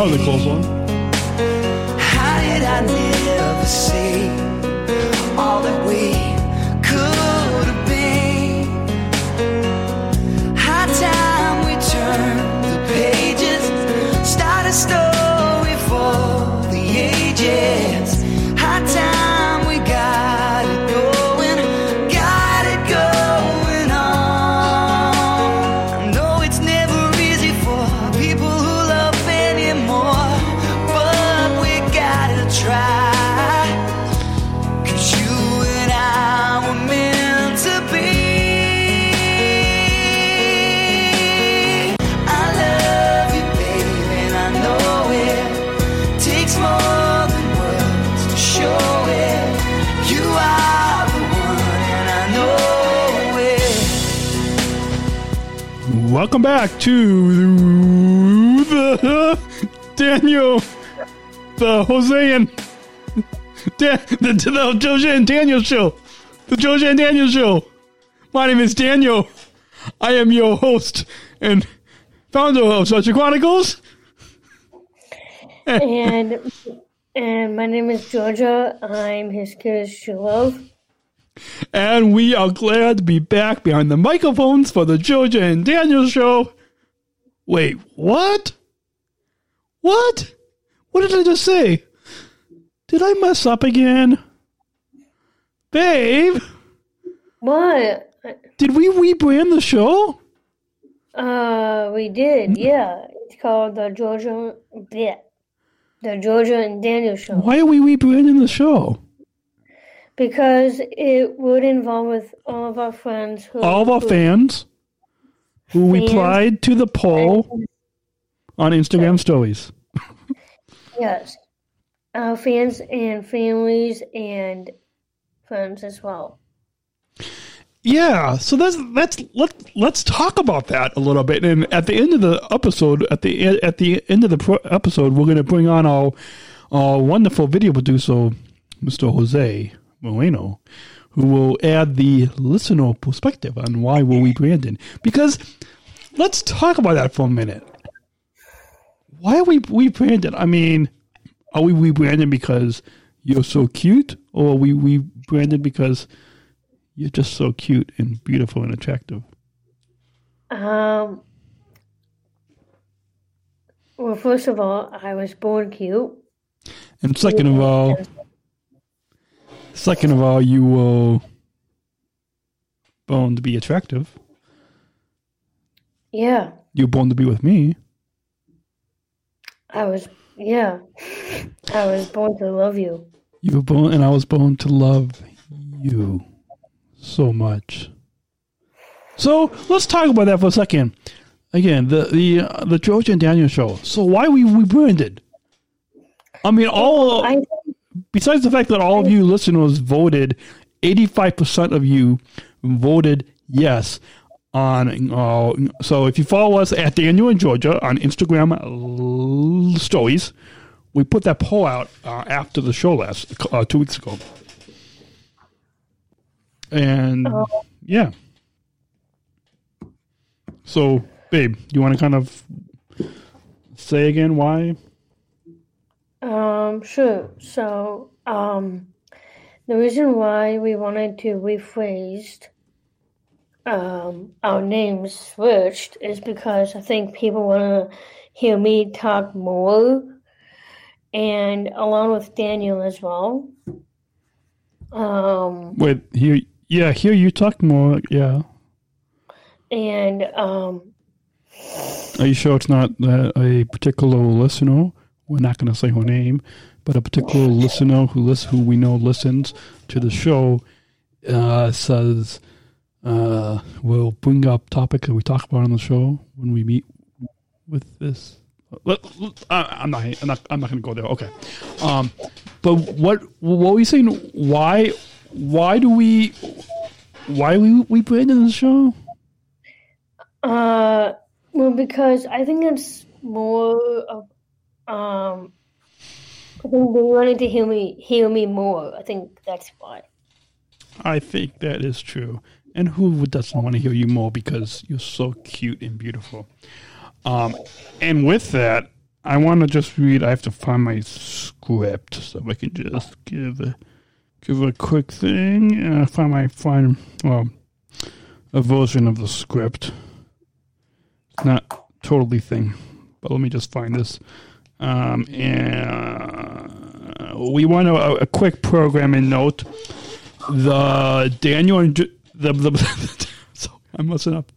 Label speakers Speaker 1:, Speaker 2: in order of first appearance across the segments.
Speaker 1: That was a close one. Back to the Daniel, the Jose and Dan, the, the Jose and Daniel show. The Jose and Daniel show. My name is Daniel. I am your host and founder of Such Chronicles.
Speaker 2: and and my name is Georgia. I'm his kid's love.
Speaker 1: And we are glad to be back behind the microphones for the Georgia and Daniel show. Wait, what? What? What did I just say? Did I mess up again? Babe,
Speaker 2: What?
Speaker 1: did we rebrand the show?
Speaker 2: Uh, we did. Yeah, it's called the Georgia. Yeah, the Georgia and Daniel show
Speaker 1: Why are we rebranding the show?
Speaker 2: Because it would involve with all of our friends. Who,
Speaker 1: All of our fans who
Speaker 2: Fans.
Speaker 1: replied to the poll on Instagram stories.
Speaker 2: Yes, our fans and families and friends as well.
Speaker 1: Yeah, so that's that's let let's talk about that a little bit. And at the end of the episode, at the at the end of the pro- episode, we're going to bring on our our wonderful video producer, Mr. Jose Moreno, who will add the listener perspective on why were we're rebranding. Because let's talk about that for a minute. Why are we rebranding? I mean, are we rebranding because you're so cute, or are we rebranding because you're just so cute and beautiful and attractive.
Speaker 2: Um. Well, first of all, I was born cute.
Speaker 1: And second of all, second of all, you were born to be attractive.
Speaker 2: Yeah,
Speaker 1: You were born to be with me.
Speaker 2: I was. Yeah, I was born to love you.
Speaker 1: You were born, and I was born to love you so much. So let's talk about that for a second. Again, the the uh, the George and Daniel show. So why we we rebranded? I mean, all
Speaker 2: I
Speaker 1: besides the fact that all of you listeners voted, 85% of you voted yes on. Uh, so if you follow us at Daniel and Georgia on Instagram stories, we put that poll out uh, after the show last uh, two weeks ago. And yeah. So, babe, you want to kind of say again why?
Speaker 2: Um, sure. So, um, the reason why we wanted to rephrase um, our names switched is because I think people want to hear me talk more, and along with Daniel as well. Um,
Speaker 1: Wait, here, yeah, here you talk more. Yeah,
Speaker 2: and um,
Speaker 1: are you sure it's not uh, a particular listener? We're not going to say her name, but a particular listener who lis- who we know listens to the show uh, says uh, we'll bring up topics that we talk about on the show when we meet with this. I- I'm not. I'm not. I'm not going to go there. Okay. Um, but what what were you saying? Why why do we why we we branded the show?
Speaker 2: Uh, well, because I think it's more of, um, they wanted to hear me hear me more. I think that's why.
Speaker 1: I think that is true. And who doesn't want to hear you more because you're so cute and beautiful? Um, and with that, I want to just read. I have to find my script so I can just give a give a quick thing. I find my find well a version of the script. It's not totally thing, but let me just find this. Um, and we want a, a quick programming note. The Daniel and J- the the. so I'm messing up.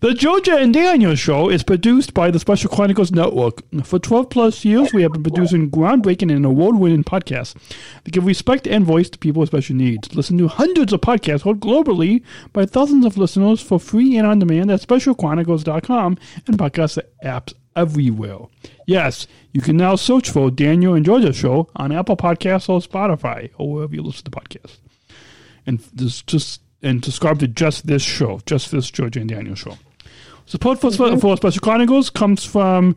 Speaker 1: The Georgia and Daniel Show is produced by the Special Chronicles Network. For 12 plus years, we have been producing groundbreaking and award winning podcasts that give respect and voice to people with special needs. Listen to hundreds of podcasts heard globally by thousands of listeners for free and on demand at specialchronicles.com and podcast apps everywhere. Yes, you can now search for Daniel and Georgia Show on Apple Podcasts or Spotify or wherever you listen to podcasts. And just and subscribe to just this show, just this Georgia and Daniel show. Support for, for Special Chronicles comes from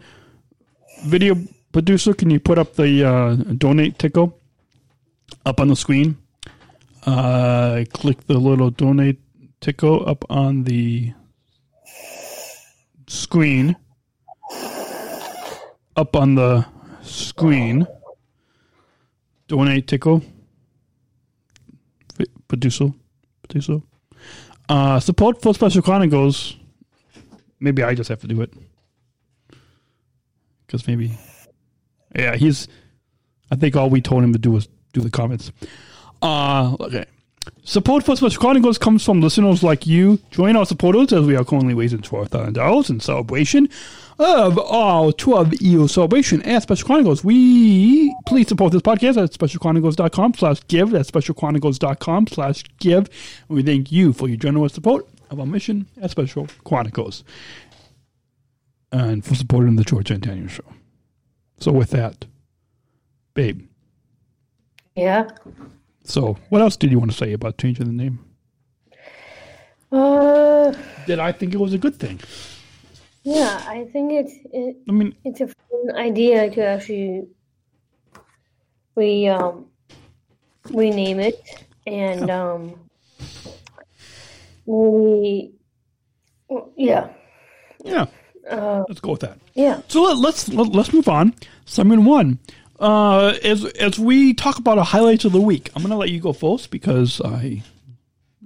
Speaker 1: video producer. Can you put up the uh, donate tickle up on the screen? Uh, click the little donate tickle up on the screen. Up on the screen. Donate tickle. Producer. Producer. Uh, support for Special Chronicles maybe I just have to do it because maybe, yeah, he's. I think all we told him to do was do the comments. Uh, okay. Support for Special Chronicles comes from listeners like you. Join our supporters as we are currently raising $12,000 in celebration of our 12 year celebration at Special Chronicles. We please support this podcast at specialchronicles.com slash give. That's specialchronicles.com slash give. And we thank you for your generous support of our mission at Special Chronicles and for supporting the George and Daniel show. So with that, babe.
Speaker 2: Yeah.
Speaker 1: So what else did you want to say about changing the name?
Speaker 2: Uh,
Speaker 1: Did I think it was a good thing?
Speaker 2: yeah, I think it's it,
Speaker 1: I mean,
Speaker 2: it's a fun idea to actually we um rename it and um we yeah
Speaker 1: yeah,
Speaker 2: uh
Speaker 1: let's go with that.
Speaker 2: yeah
Speaker 1: So let, let's let, let's move on. Segment one. Uh, as as we talk about our highlights of the week, I'm to let you go first because I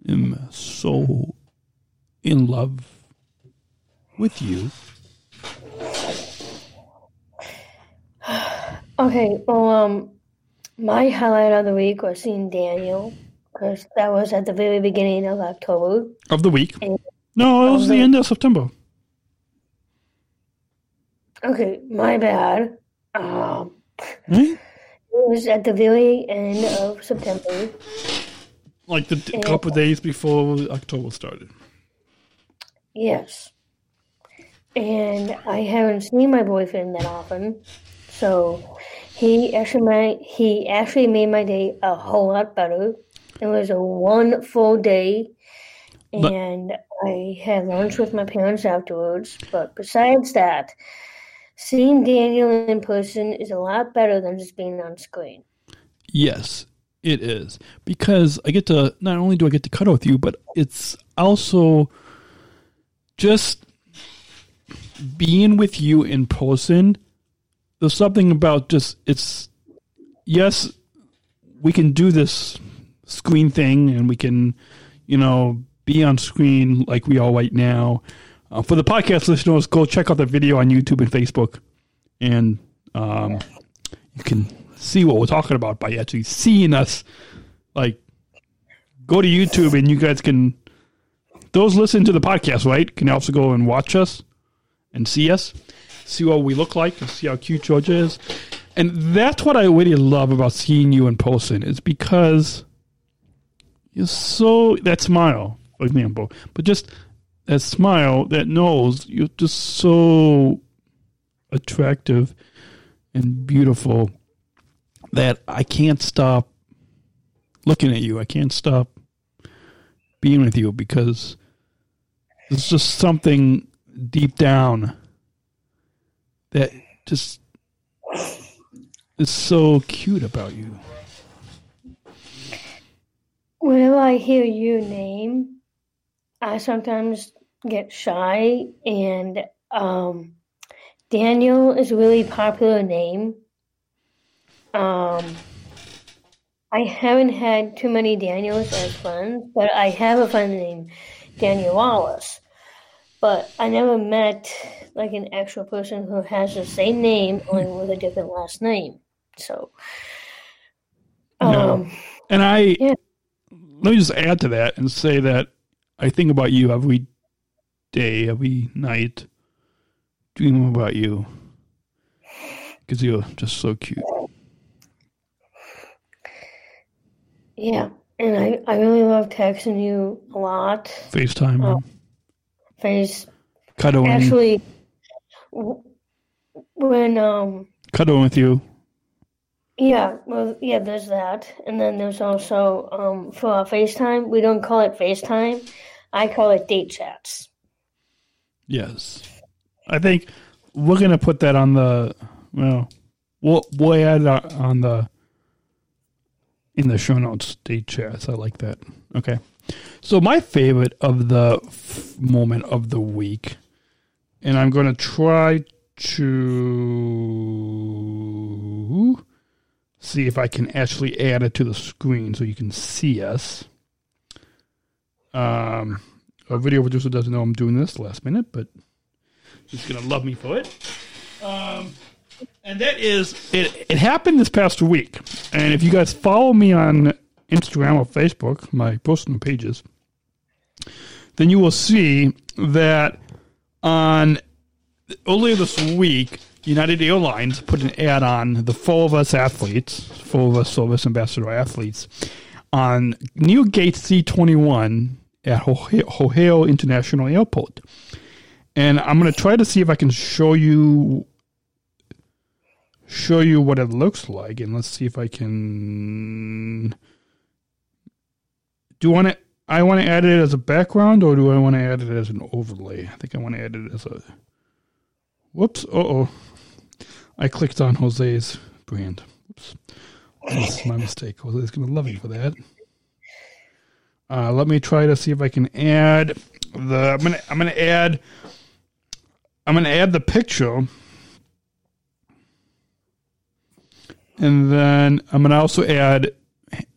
Speaker 1: am so in love with you.
Speaker 2: okay well um my highlight of the week was seeing Daniel because that was at the very beginning of October
Speaker 1: Of the week.
Speaker 2: And-
Speaker 1: No, it was the end of September.
Speaker 2: okay my bad um
Speaker 1: Right?
Speaker 2: it was at the very end of September
Speaker 1: Like the d- couple days before October started.
Speaker 2: Yes. And I haven't seen my boyfriend that often. So he actually made, he actually made my day a whole lot better. It was a one full day
Speaker 1: But-
Speaker 2: and I had lunch with my parents afterwards. But besides that, seeing Daniel in person is a lot better than just being on screen.
Speaker 1: Yes, it is because I get to not only do I get to cuddle with you, but it's also just being with you in person. There's something about just it's yes, we can do this screen thing and we can, you know, be on screen like we are right now. Uh, for the podcast listeners, go check out the video on YouTube and Facebook, and um, you can see what we're talking about by actually seeing us. Like, go to YouTube and you guys can. Those listening to the podcast, right, can also go and watch us and see us, see what we look like, and see how cute Georgia is. And that's what I really love about seeing you in person is because you're so that smile, for example, but just that smile that knows you're just so attractive and beautiful that I can't stop looking at you. I can't stop being with you because there's just something deep down that just is so cute about you.
Speaker 2: Whenever I hear your name, I sometimes get shy, and um, Daniel is a really popular name. Um, I haven't had too many Daniels as friends, but I have a friend named Daniel Wallace. But I never met like an actual person who has the same name only with a different last name. So,
Speaker 1: No.
Speaker 2: um,
Speaker 1: And I
Speaker 2: Yeah.
Speaker 1: Let me just add to that and say that I think about you every day, every night, dream about you because you're just so cute.
Speaker 2: yeah, and I, I really love texting you a lot.
Speaker 1: FaceTime,
Speaker 2: Oh. Face
Speaker 1: cuddling,
Speaker 2: actually, when um
Speaker 1: cuddling with you.
Speaker 2: Yeah, well, yeah, there's that. And then there's also um, for our FaceTime, we don't call it FaceTime. I call it date chats.
Speaker 1: Yes, I think we're gonna put that on the well. We'll we'll add it on the in the show notes date chats. I like that. Okay, so my favorite of the f- moment of the week, and I'm gonna try to see if I can actually add it to the screen so you can see us. Um, our video producer doesn't know I'm doing this last minute, but he's gonna love me for it. Um, and that is it. It happened this past week, and if you guys follow me on Instagram or Facebook, my personal pages, then you will see that on earlier this week, United Airlines put an ad on the four of us athletes, four of us service ambassador athletes, on New Gate C21 at O'Hare International Airport. And I'm going to try to see if I can show you show you what it looks like and let's see if I can Do you want to I want to add it as a background or do I want to add it as an overlay? I think I want to add it as a Whoops. Uh-oh. I clicked on Jose's brand. Whoops. That's my mistake. Jose's going to love me for that. Uh, let me try to see if I can add the. I'm gonna. I'm gonna add. I'm gonna add the picture, and then I'm gonna also add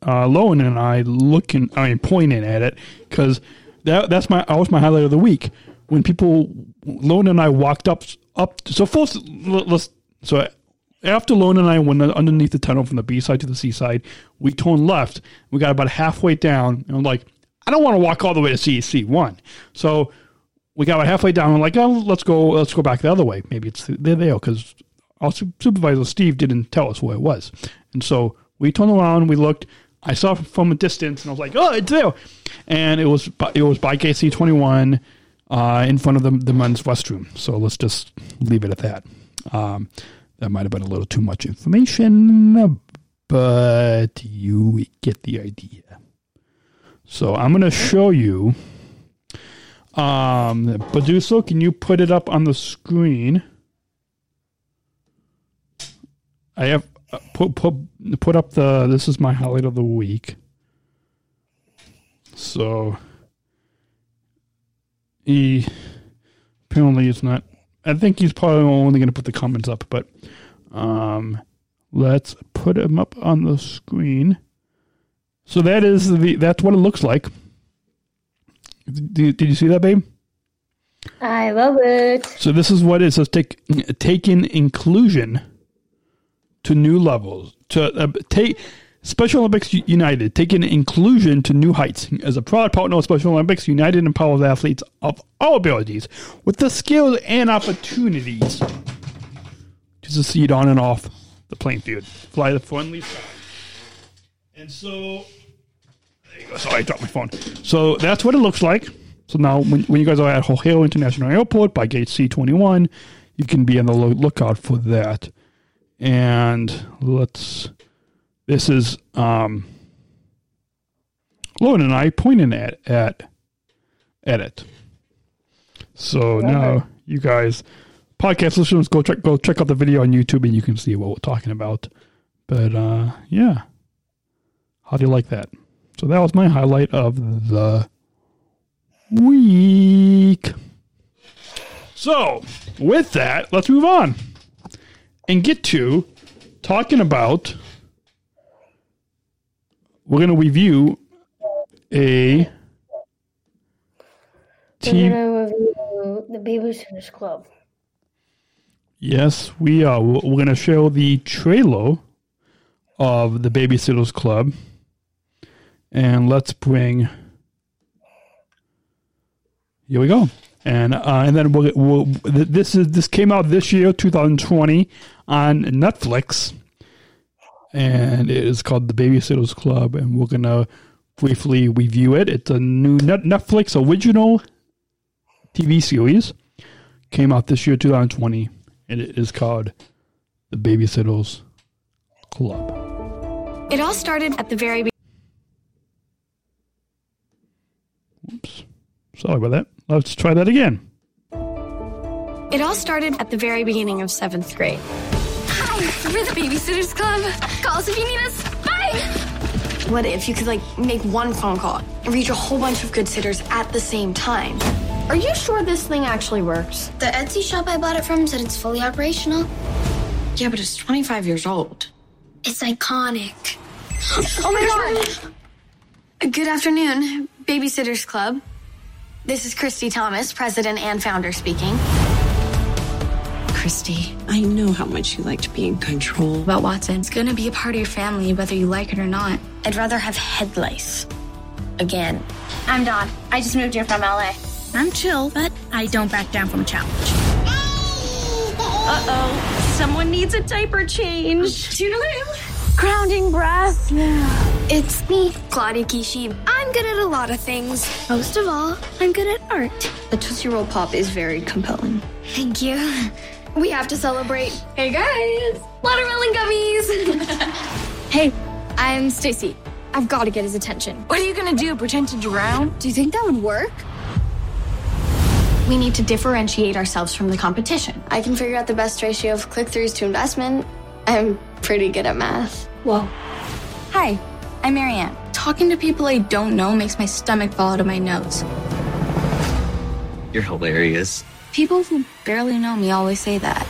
Speaker 1: uh, Lowen and I looking. I mean, pointing at it because that that's my. That was my highlight of the week when people Lowen and I walked up up. So first, let's. So after Lone and I went underneath the tunnel from the B side to the C side, we turned left. We got about halfway down, and I'm like, I don't want to walk all the way to CC one. So we got about halfway down. I'm like, oh, let's go, let's go back the other way. Maybe it's they're there because our su- supervisor Steve didn't tell us where it was, and so we turned around. We looked. I saw from a distance, and I was like, oh, it's there, and it was it was by KC twenty one. Uh, in front of the, the men's restroom. So let's just leave it at that. Um, that might have been a little too much information, but you get the idea. So I'm going to show you. Um, producer, can you put it up on the screen? I have uh, put put put up the. This is my highlight of the week. So he apparently it's not. I think he's probably only going to put the comments up, but um, let's put him up on the screen. So that is the that's what it looks like. Did, did you see that, babe?
Speaker 2: I love it.
Speaker 1: So this is what it says: take taking inclusion to new levels. To uh, take Special Olympics United taking inclusion to new heights. As a proud partner of Special Olympics, United empowers athletes of all abilities with the skills and opportunities to succeed on and off the playing field. Fly the friendly side. And so, there you go. Sorry, I dropped my phone. So that's what it looks like. So now, when, when you guys are at O'Hare International Airport by gate C21, you can be on the lookout for that. And let's. This is um, Lauren and I pointing at at at it. So now you guys, podcast listeners, go check go check out the video on YouTube and you can see what we're talking about. But uh, yeah, how do you like that? So that was my highlight of the week. So with that, let's move on and get to talking about. We're going to review a
Speaker 2: We're gonna review the Babysitters Club.
Speaker 1: Yes, we are. We're going to show the trailer of the Babysitters Club, and let's bring. Here we go, and uh, and then we'll, we'll, this is this came out this year, 2020, on Netflix, and it is called the Babysitters Club, and we're gonna briefly review it. It's a new Netflix original TV series, came out this year, 2020 and it is called The Babysitters Club.
Speaker 3: It all started at the very be-
Speaker 1: Oops. Sorry about that. Let's try that again.
Speaker 3: It all started at the very beginning of seventh grade.
Speaker 4: Hi, we're the Babysitters Club. Call us if you need us. Bye.
Speaker 3: What if you could like make one phone call and reach a whole bunch of good sitters at the same time? Are you sure this thing actually works?
Speaker 4: The Etsy shop I bought it from said it's fully operational.
Speaker 3: Yeah, but it's 25 years old.
Speaker 4: It's iconic.
Speaker 3: Oh my god! Good afternoon, Babysitters Club. This is Kristy Thomas, president and founder speaking.
Speaker 5: Kristy, I know how much you like to be in control.
Speaker 3: About Watson, it's gonna be a part of your family whether you like it or not. I'd rather have head lice. Again.
Speaker 4: I'm Dawn. I just moved here from LA.
Speaker 6: I'm chill, but I don't back down from a challenge.
Speaker 5: Uh-oh, someone needs a diaper change.
Speaker 4: Toodaloo.
Speaker 3: Grounding breath.
Speaker 4: It's me, Claudia Kishi. I'm good at a lot of things. Most of all, I'm good at art.
Speaker 3: The Tootsie Roll Pop is very compelling.
Speaker 4: Thank you. We have to celebrate. Hey guys, watermelon gummies. hey, I'm Stacey. I've got to get his attention.
Speaker 3: What are you gonna do? Pretend to drown?
Speaker 4: Do you think that would work?
Speaker 3: We need to differentiate ourselves from the competition.
Speaker 4: I can figure out the best ratio of click-throughs to investment. I'm pretty good at math.
Speaker 3: Whoa. Hi, I'm Mary Anne. Talking to people I don't know makes my stomach fall out of my nose.
Speaker 7: You're hilarious.
Speaker 3: People who barely know me always say that.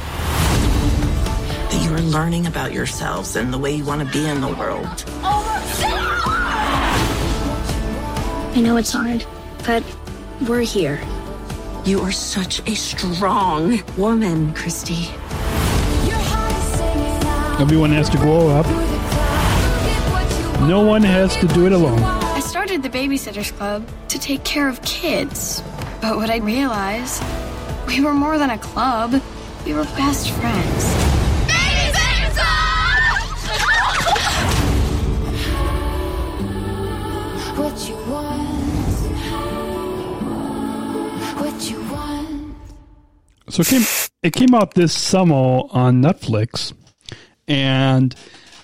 Speaker 5: That you are learning about yourselves and the way you want to be in the world.
Speaker 4: I know it's hard, but we're here.
Speaker 5: You are such a strong woman, Kristy.
Speaker 1: Everyone has to grow up. No one has to do it alone.
Speaker 3: I started the Babysitters Club to take care of kids. But what I realized, we were more than a club. We were best friends.
Speaker 8: What you want? What you want?
Speaker 1: So it came, it came out this summer on Netflix, and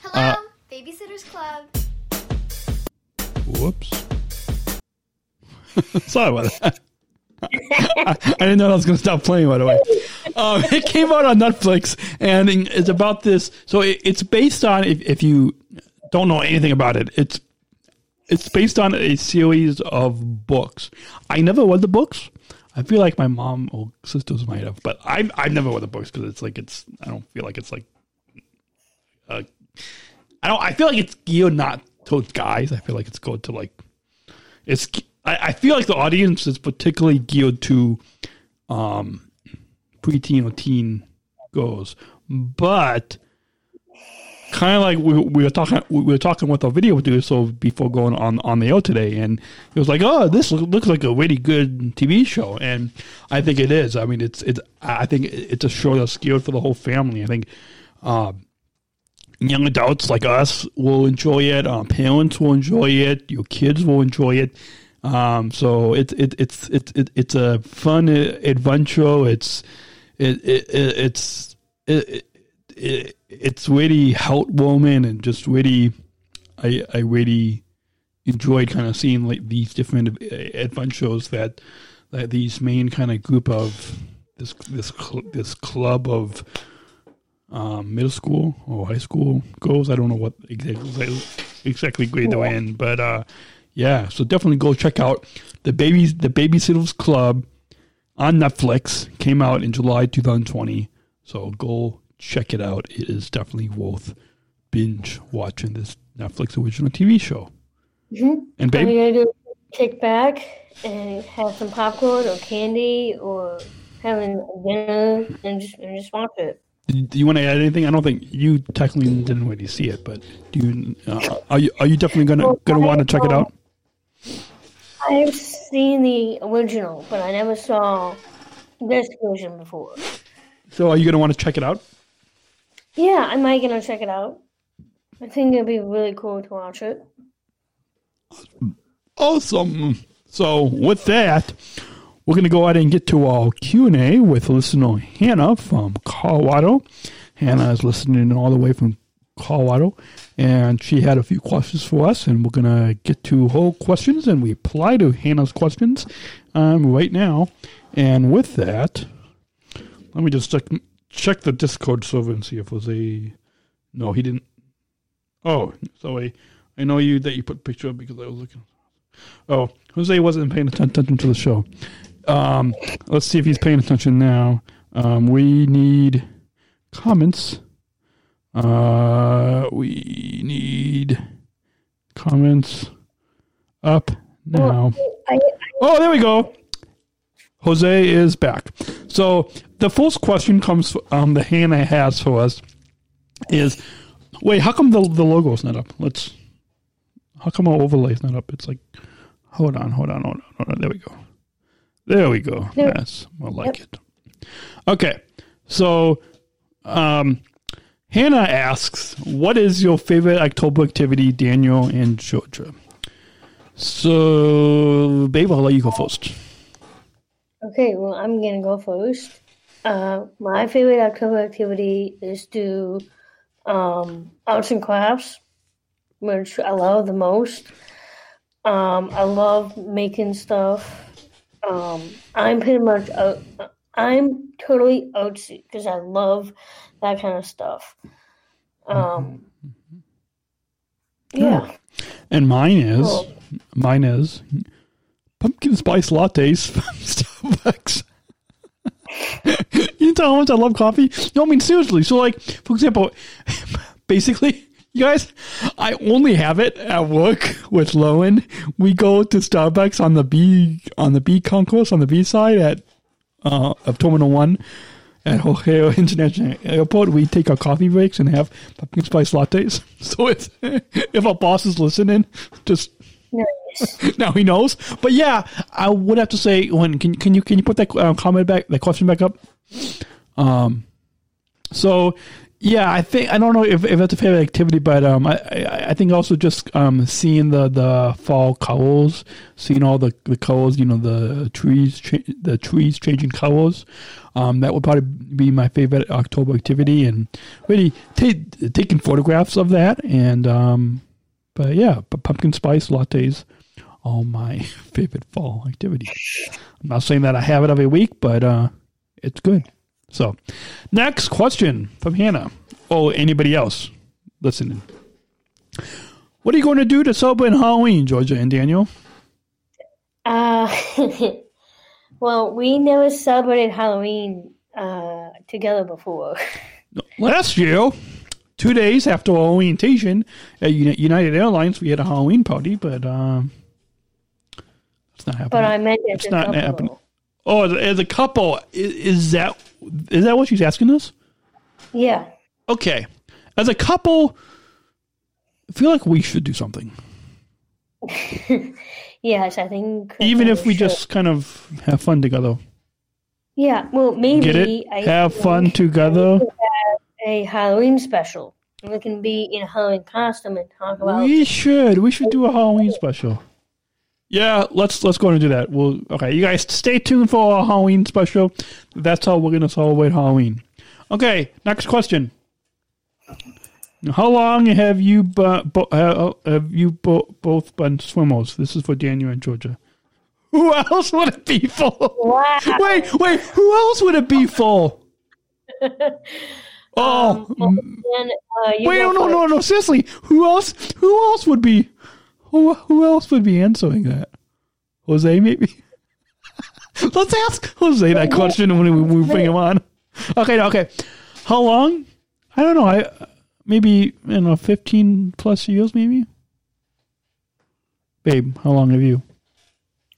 Speaker 4: Hello, uh, Babysitters Club.
Speaker 1: whoops. Sorry about that. I, I didn't know I was going to stop playing. By the way, um, it came out on Netflix, and it's about this. So it, it's based on if, if you don't know anything about it, it's it's based on a series of books. I never read the books. I feel like my mom or sisters might have, but I I've never read the books because it's like it's I don't feel like it's like uh, I don't I feel like it's geared not towards guys. I feel like it's going to like it's I, I feel like the audience is particularly geared to um preteen or teen girls, but kind of like we, we were talking we were talking with our video producer before going on on the air today and he was like oh this looks like a really good tv show and i think it is. I mean it's it's i think it's a show that's geared for the whole family. I think um young adults like us will enjoy it uh, parents will enjoy it your kids will enjoy it um so it's it, it's it's it, it's a fun adventure it's it, it, it it's it, it, it, it's really heartwarming and just really, I I really enjoyed kind of seeing like these different adventures that that these main kind of group of this this this club of um, middle school or high school girls. I don't know what exactly exactly grade they're in, but uh, yeah. So definitely go check out the babies the Babysitters Club on Netflix. Came out in July 2020. So go check it out. It is definitely worth binge watching this Netflix original TV show.
Speaker 2: Mm-hmm.
Speaker 1: And
Speaker 2: you gotta do kick back and have some popcorn or candy or having dinner and just and just watch it.
Speaker 1: do you want to add anything? I don't think you technically didn't really see it, but do you? Uh, are you are you definitely gonna gonna want to check it out?
Speaker 2: I've seen the original, but I never saw this version before.
Speaker 1: So are you gonna want to check it out?
Speaker 2: Yeah, I might gonna check it out. I think it'd be really cool to watch it.
Speaker 1: Awesome. So with that, we're going to go ahead and get to our Q&A with listener Hannah from Colorado. Hannah is listening all the way from Colorado, and she had a few questions for us, and we're to get to her questions, and we apply to Hannah's questions um, right now. And with that, let me just check, check the Discord server and see if was a... No, he didn't. Oh, so I, I know you that you put picture up because I was looking. Oh, Jose wasn't paying attention to the show. Um, let's see if he's paying attention now. Um, we need comments. Uh, we need comments up now. Oh, there we go. Jose is back. So the first question comes um the Hannah has for us is wait, how come the the logo's not up? Let's how come our overlay's not up? It's like hold on, hold on, hold on, hold on. There we go. There we go.
Speaker 2: There-
Speaker 1: That's more like it. Okay. So um Hannah asks, what is your favorite October activity, Daniel and Georgia? So, babe, I'll let you go first.
Speaker 2: Okay, well, I'm gonna go first. Uh, my favorite October activity is to um, arts and crafts, which I love the most. Um, I love making stuff. Um, I'm pretty much out, I'm totally artsy because I love that kind of stuff. Um, yeah.
Speaker 1: And mine is,
Speaker 2: Cool.
Speaker 1: mine is pumpkin spice lattes from Starbucks. you tell how much I love coffee? No, I mean seriously. So, like, for example, basically, you guys, I only have it at work with Lowen. We go to Starbucks on the B on the B concourse on the B side at uh, of Terminal One at O'Hare International Airport. We take our coffee breaks and have pumpkin spice lattes. So it's if our boss is listening, just
Speaker 2: Nice.
Speaker 1: now he knows. But yeah, I would have to say, when can can you can you put that uh, comment back, that question back up? Um, so yeah, I think I don't know if, if that's a favorite activity, but um, I, I I think also just um seeing the the fall colors, seeing all the the colors, you know, the trees the trees changing colors. Um, that would probably be my favorite October activity, and really ta- taking photographs of that and um, but yeah, but pumpkin spice lattes are my favorite fall activity. I'm not saying that I have it every week, but uh, it's good. So, next question from Hannah or anybody else listening. What are you going to do to celebrate Halloween, Georgia and Daniel?
Speaker 2: Uh, well, we never celebrated Halloween uh, together before.
Speaker 1: Last year, two days after our orientation at United Airlines, we had a Halloween party, but um, it's not happening.
Speaker 2: But I meant
Speaker 1: It's not
Speaker 2: couple.
Speaker 1: happening. Oh, as a, as a couple, is, is that is that what she's asking us?
Speaker 2: Yeah.
Speaker 1: Okay, as a couple, I feel like we should do something,
Speaker 2: Yes, I think.
Speaker 1: even if we
Speaker 2: should.
Speaker 1: just kind of have fun together.
Speaker 2: Yeah, well, maybe.
Speaker 1: Get it?
Speaker 2: I
Speaker 1: Have fun together.
Speaker 2: have A Halloween special. We can be in a Halloween costume and talk about.
Speaker 1: We should. We should do a Halloween special. Yeah, let's let's go and do that. We'll okay. You guys stay tuned for our Halloween special. That's how we're gonna celebrate Halloween. Okay, next question. How long have you bu- bo- uh, have you bo- both been swimmers? This is for Daniel and Georgia. Who else would it be for?
Speaker 2: Wow.
Speaker 1: Wait, wait. Who else would it be for? Oh,
Speaker 2: And, uh, you
Speaker 1: Wait, no, no, no, no. Seriously, who else? Who else would be? Who, who else would be answering that? Jose, maybe. Let's ask Jose that question when we, when we bring him on. Okay, okay. How long? I don't know. I maybe you know, fifteen plus years, maybe. Babe, how long have you?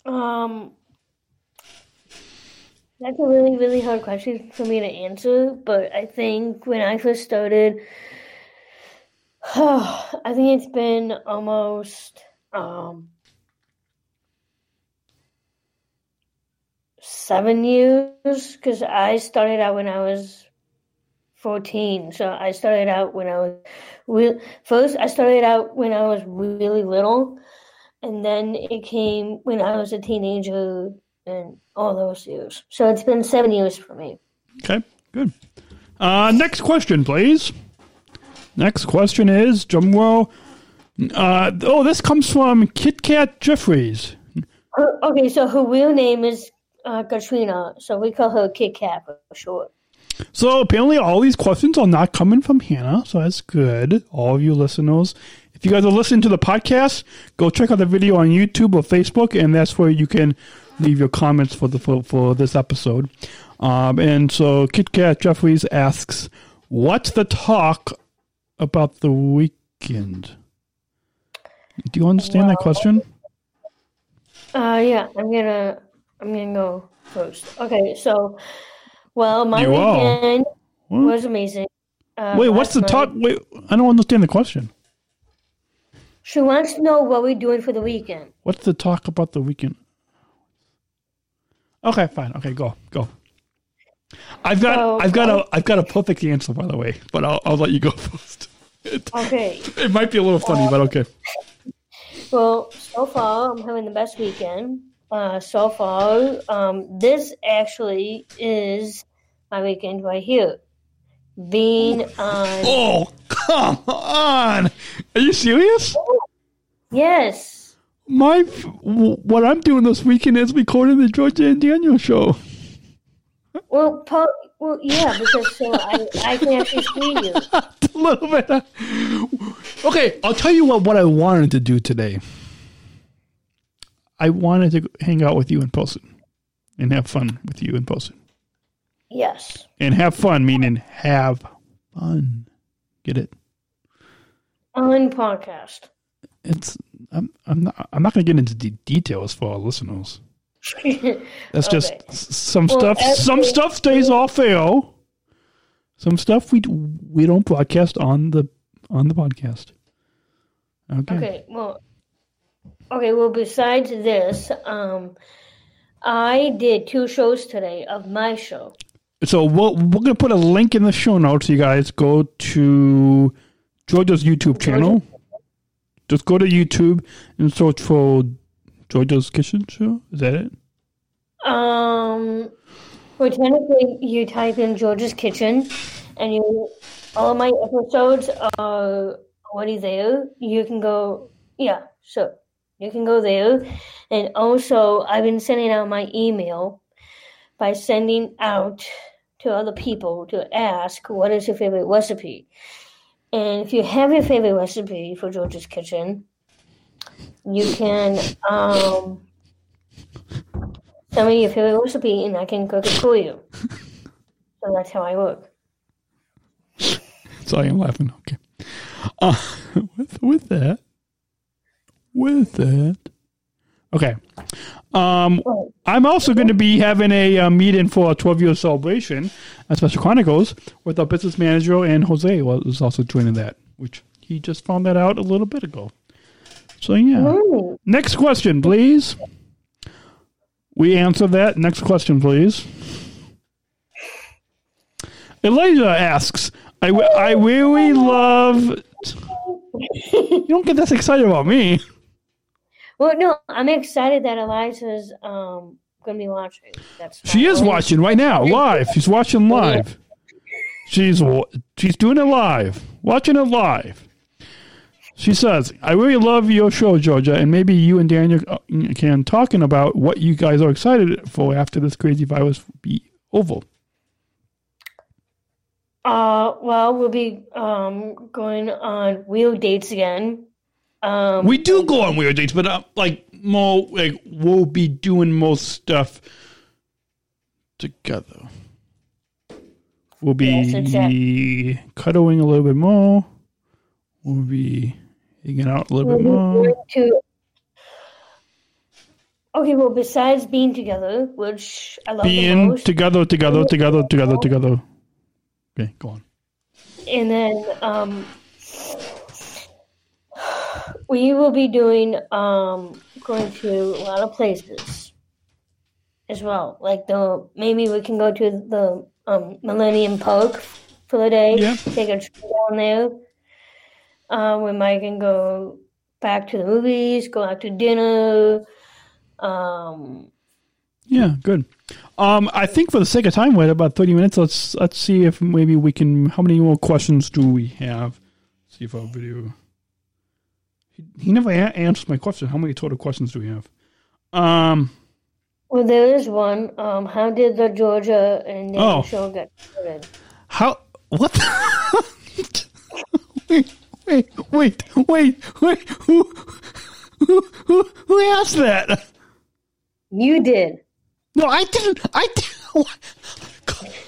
Speaker 2: Um, that's a really, really hard question for me to answer. But I think when I first started, I think it's been almost um, seven years because I started out when I was 14. So I started out when I was real. First, I started out when I was really little, and then it came when I was a teenager and all those years. So it's been seven years for me.
Speaker 1: Okay, good. Uh, next question, please. Next question is Jumwell. Uh, oh, this comes from Kit Kat Jeffries.
Speaker 2: Her, okay, so her real name is uh, Katrina, so we call her Kit Kat for short.
Speaker 1: So apparently, all these questions are not coming from Hannah, so that's good. All of you listeners, if you guys are listening to the podcast, go check out the video on YouTube or Facebook, and that's where you can leave your comments for the for, for this episode. Um, and so, Kit Kat Jeffries asks, "What's the talk about the weekend?" Do you understand that question?
Speaker 2: Uh, yeah, I'm gonna I'm gonna go first. Okay, so well, my
Speaker 1: You
Speaker 2: weekend
Speaker 1: What?
Speaker 2: was amazing. Uh,
Speaker 1: Wait, what's the talk? Wait, I don't understand the question.
Speaker 2: She wants to know what we're doing for the weekend.
Speaker 1: What's the talk about the weekend? Okay, fine. Okay, go, go. I've got,
Speaker 2: So-
Speaker 1: I've got a, I've got a perfect answer, by the way, but I'll, I'll let you go first. It,
Speaker 2: Okay.
Speaker 1: it might be a little funny, but okay.
Speaker 2: Well, so far I'm having the best weekend. Uh, so far, um, this actually is my weekend right here. Being on,
Speaker 1: Oh, come on! Are you serious?
Speaker 2: yes,
Speaker 1: My, what I'm doing this weekend is recording the Georgia and Daniel show.
Speaker 2: well, po- well, yeah, because so I, I can actually see you.
Speaker 1: a little bit. Okay, I'll tell you what, what I wanted to do today. I wanted to hang out with you in person and have fun with you in person.
Speaker 2: Yes.
Speaker 1: And have fun, meaning have fun. Get it?
Speaker 2: On podcast.
Speaker 1: It's I'm I'm not I'm not going to get into de- details for our listeners. That's just
Speaker 2: Okay.
Speaker 1: some
Speaker 2: Well,
Speaker 1: stuff. Some stuff stays off air. Some stuff we we don't broadcast on the on the podcast. Okay.
Speaker 2: Okay, well, okay, well, besides this, um, I did two shows today of my show.
Speaker 1: So we'll, we're going to put a link in the show notes. You guys go to Georgia's YouTube channel. Just go to YouTube and search for Georgia's Kitchen Show. Is that it?
Speaker 2: Um, well, technically, you type in George's Kitchen, and you all of my episodes are already there. You can go, yeah, sure. You can go there, and also I've been sending out my email by sending out to other people to ask what is your favorite recipe. And if you have your favorite recipe for George's Kitchen, you can um, send me your favorite recipe and I can cook it for you. so that's how I work.
Speaker 1: Sorry, I'm laughing. Okay. Uh, with with that, with that, okay. Um, I'm also going to be having a uh, meeting for a 12 year celebration at Special Chronicles with our business manager and Jose was also joining that, which he just found that out a little bit ago. So yeah.
Speaker 2: Ooh.
Speaker 1: Next question, please. We answer that. Next question, please. Eliza asks, I, w- I really love. You don't get this excited about me.
Speaker 2: Well, no, I'm excited that Eliza's um going to be watching. That's
Speaker 1: She is watching right now, live. She's watching live. She's she's doing it live, watching it live. She says, "I really love your show, Georgia, and maybe you and Daniel uh, can talking about what you guys are excited for after this crazy virus be over."
Speaker 2: Uh, well, we'll be um going on wheel dates again. Um,
Speaker 1: We do go on weird dates, but uh, like more like we'll be doing most stuff together. We'll
Speaker 2: Yes,
Speaker 1: be
Speaker 2: exactly.
Speaker 1: cuddling a little bit more. We'll be hanging out a little bit
Speaker 2: We're
Speaker 1: more.
Speaker 2: to. Okay, well, besides being together, which I love the
Speaker 1: Being
Speaker 2: most,
Speaker 1: together, together, together, together, together. Okay, go on.
Speaker 2: and then um, we will be doing um, going to a lot of places as well. Like the maybe we can go to the um, Millennium Park for the day.
Speaker 1: Yeah.
Speaker 2: Take a trip down there. Um, we might can go back to the movies, go out to dinner. Um,
Speaker 1: Yeah, good. Um, I think for the sake of time, we had about thirty minutes. Let's let's see if maybe we can. How many more questions do we have? See if our video. He, he never a- answered my question. How many total questions do we have? Um.
Speaker 2: well, there is one. Um, how did the Georgia and Navy
Speaker 1: Oh.
Speaker 2: show get started?
Speaker 1: How? What? The, wait, wait, wait, wait, wait. Who, who, who, who asked that?
Speaker 2: You did.
Speaker 1: No, I didn't. I. Didn't,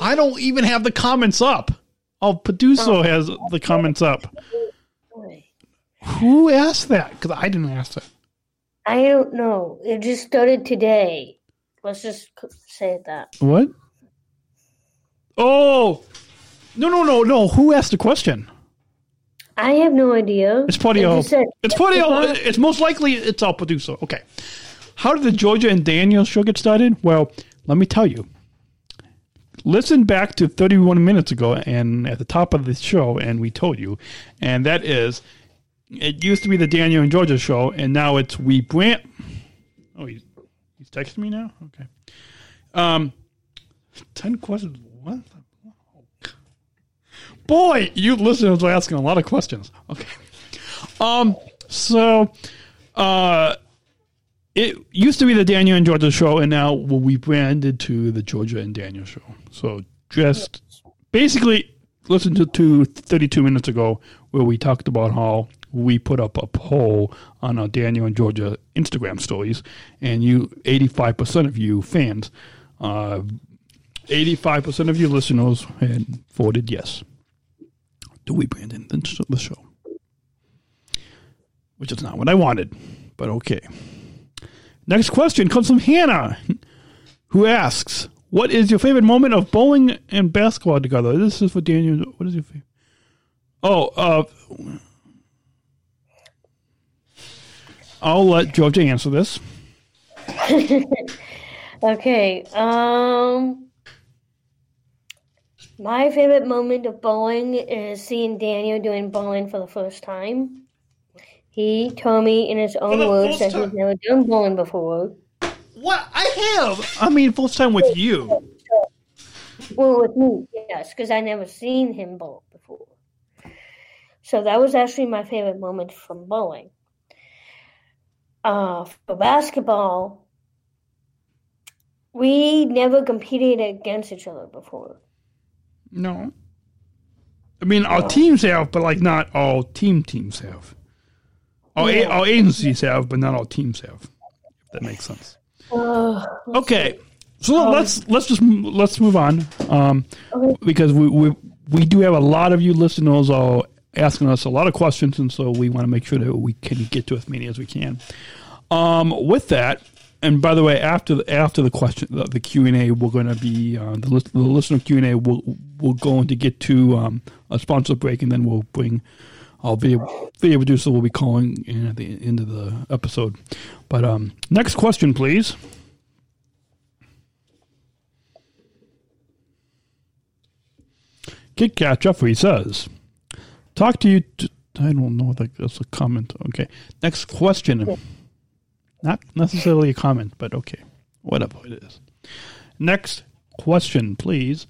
Speaker 1: I don't even have the comments up. Oh, Producer has the comments up. Who asked that? Because I didn't ask that.
Speaker 2: I don't know. It just started today. Let's just say that.
Speaker 1: What? Oh, no, no, no, no. Who asked the question?
Speaker 2: I have no idea.
Speaker 1: It's all.
Speaker 2: said-
Speaker 1: It's all.
Speaker 2: not-
Speaker 1: It's most likely it's our producer. Okay. How did the Georgia and Daniel show get started? Well, let me tell you. Listen back to 31 minutes ago and at the top of the show, and we told you, and that is, it used to be the Daniel and Georgia show, and now it's we brand. Oh, he's, he's texting me now. Okay. Um, ten questions. What? Boy, you listeners are asking a lot of questions. Okay. Um. So, uh, it used to be the Daniel and Georgia show, and now will we branded to the Georgia and Daniel show. So just basically listen to, to 32 minutes ago where we talked about how we put up a poll on our Daniel and Georgia Instagram stories, and you, 85% of you fans, uh, 85% of you listeners had voted yes. Do we brand the the show? Which is not what I wanted, but okay. Next question comes from Hannah, who asks, "What is your favorite moment of bowling and basketball together?" This is for Daniel. What is your favorite? Oh, uh, I'll let Georgia answer this.
Speaker 2: Okay. Um, my favorite moment of bowling is seeing Daniel doing bowling for the first time. He told me in his own words that he's never done bowling before.
Speaker 1: What I have? I mean, first time with you.
Speaker 2: Well, with me, yes, because I never seen him bowl before. So that was actually my favorite moment from bowling. Uh, for basketball, we never competed against each other before.
Speaker 1: No. I mean, our teams have, but like not all team teams have. Our, a- our agencies have, but not all teams have. If that makes sense.
Speaker 2: Uh,
Speaker 1: Okay, so let's let's just let's move on, um, because we, we we do have a lot of you listeners are asking us a lot of questions, and so we want to make sure that we can get to as many as we can. Um, with that, and by the way, after the, after the question, the, the Q and A, we're going to be uh, the, the listener Q and A. We'll we're going to get to um, a sponsor break, and then we'll bring our video video producer will be calling in at the end of the episode. But um, next question, please. Kit Kat Jeffrey says, "Talk to you." T- I don't know. Like that's a comment. Okay. Next question. Not necessarily a comment, but okay, whatever it is. Next question, please.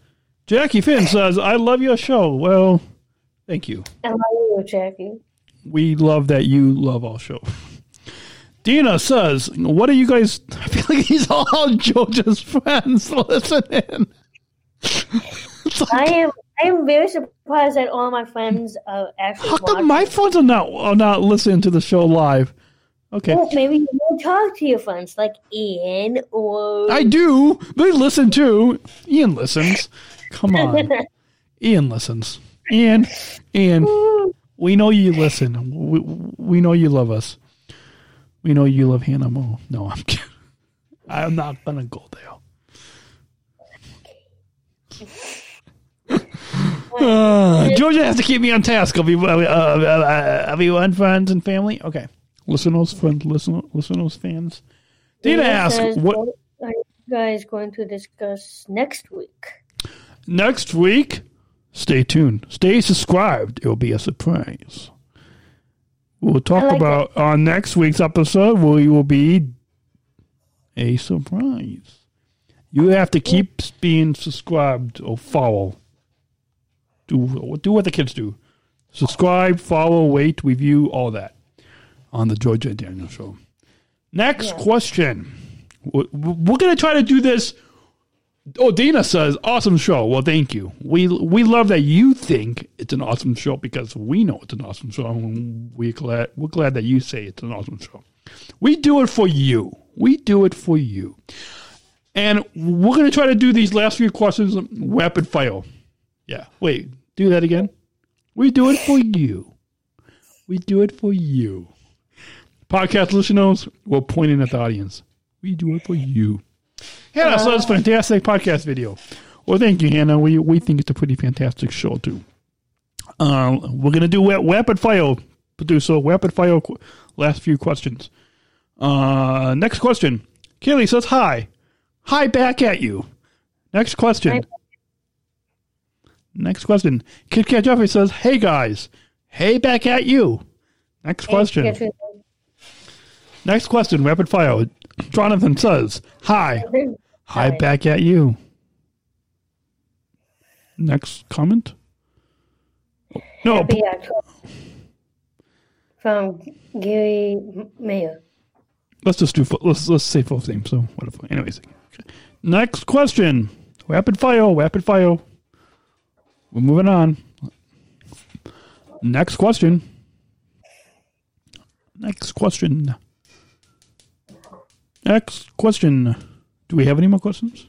Speaker 1: Jackie Finn says, "I love your show." Well, thank you.
Speaker 2: I love you, Jackie.
Speaker 1: We love that you love our show. Dina says, "What are you guys?" I feel like he's all Georgia's friends listening.
Speaker 2: I am. I am very surprised that all my friends are actually
Speaker 1: How come my friends are not are not listening to the show live? Okay.
Speaker 2: Well, maybe you will talk to your friends like Ian or
Speaker 1: I do. They listen too. Ian listens. Come on. Ian listens. Ian, Ian, we know you listen. We, we know you love us. We know you love Hannah Mo. No, I'm kidding. I'm not gonna go there. Uh, Georgia has to keep me on task. Everyone, uh, uh, everyone, friends and family. Okay, listeners, friends, listen, listeners, fans.
Speaker 2: Ian
Speaker 1: ask what
Speaker 2: are you guys going to discuss next week?
Speaker 1: next week. Stay tuned. Stay subscribed. It will be a surprise. We'll talk
Speaker 2: like
Speaker 1: about on next week's episode. We will be a surprise. You have to keep being subscribed or follow. Do do what the kids do. Subscribe, follow, wait, review, all that on the Georgia and Daniel show. Next question. We're, we're going to try to do this. Oh, Dana says, awesome show. Well, thank you. We we love that you think it's an awesome show because we know it's an awesome show. And we're glad, we're glad that you say it's an awesome show. We do it for you. We do it for you. And we're going to try to do these last few questions rapid fire. Yeah. Wait, do that again. We do it for you. We do it for you. Podcast listeners, we're pointing at the audience. We do it for you. Hannah says fantastic podcast video. Well, thank you, Hannah. We we think it's a pretty fantastic show too. Uh, we're gonna do rapid fire, producer. Rapid fire. qu- Last few questions. Uh, next question. Kaylee says hi. Hi back at you. Next question. Next question. Kit Kat Jeffrey says, "Hey guys, hey back at you." Next question.
Speaker 2: Get you-
Speaker 1: Next question. Rapid fire. Jonathan says, "Hi, hi back at you." Next comment. No,
Speaker 2: Happy uh, October. From Gary Mayer.
Speaker 1: let's just do let's let's say full name. So whatever. Anyways, okay. next question. Rapid fire. Rapid fire. We're moving on. Next question. Next question. Next question. Do we have any more questions?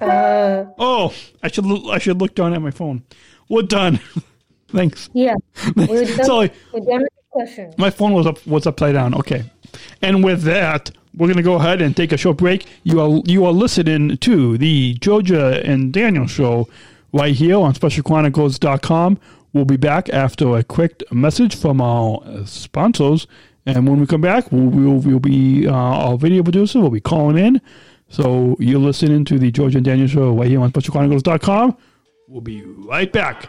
Speaker 2: Uh,
Speaker 1: Oh, I should look, I should look down at my phone. We're done. Thanks.
Speaker 2: yeah. We're done,
Speaker 1: Sorry,
Speaker 2: we're done with the questions.
Speaker 1: my phone was up was upside down. Okay, and with that, we're gonna go ahead and take a short break. You are you are listening to the Georgia and Daniel show right here on SpecialChronicles.com. We'll be back after a quick message from our uh, sponsors, and when we come back, we'll we'll, we'll be uh, our video producer will be calling in. So you're listening to the George and Daniel show right here on SpecialChronicles.com. We'll be right back.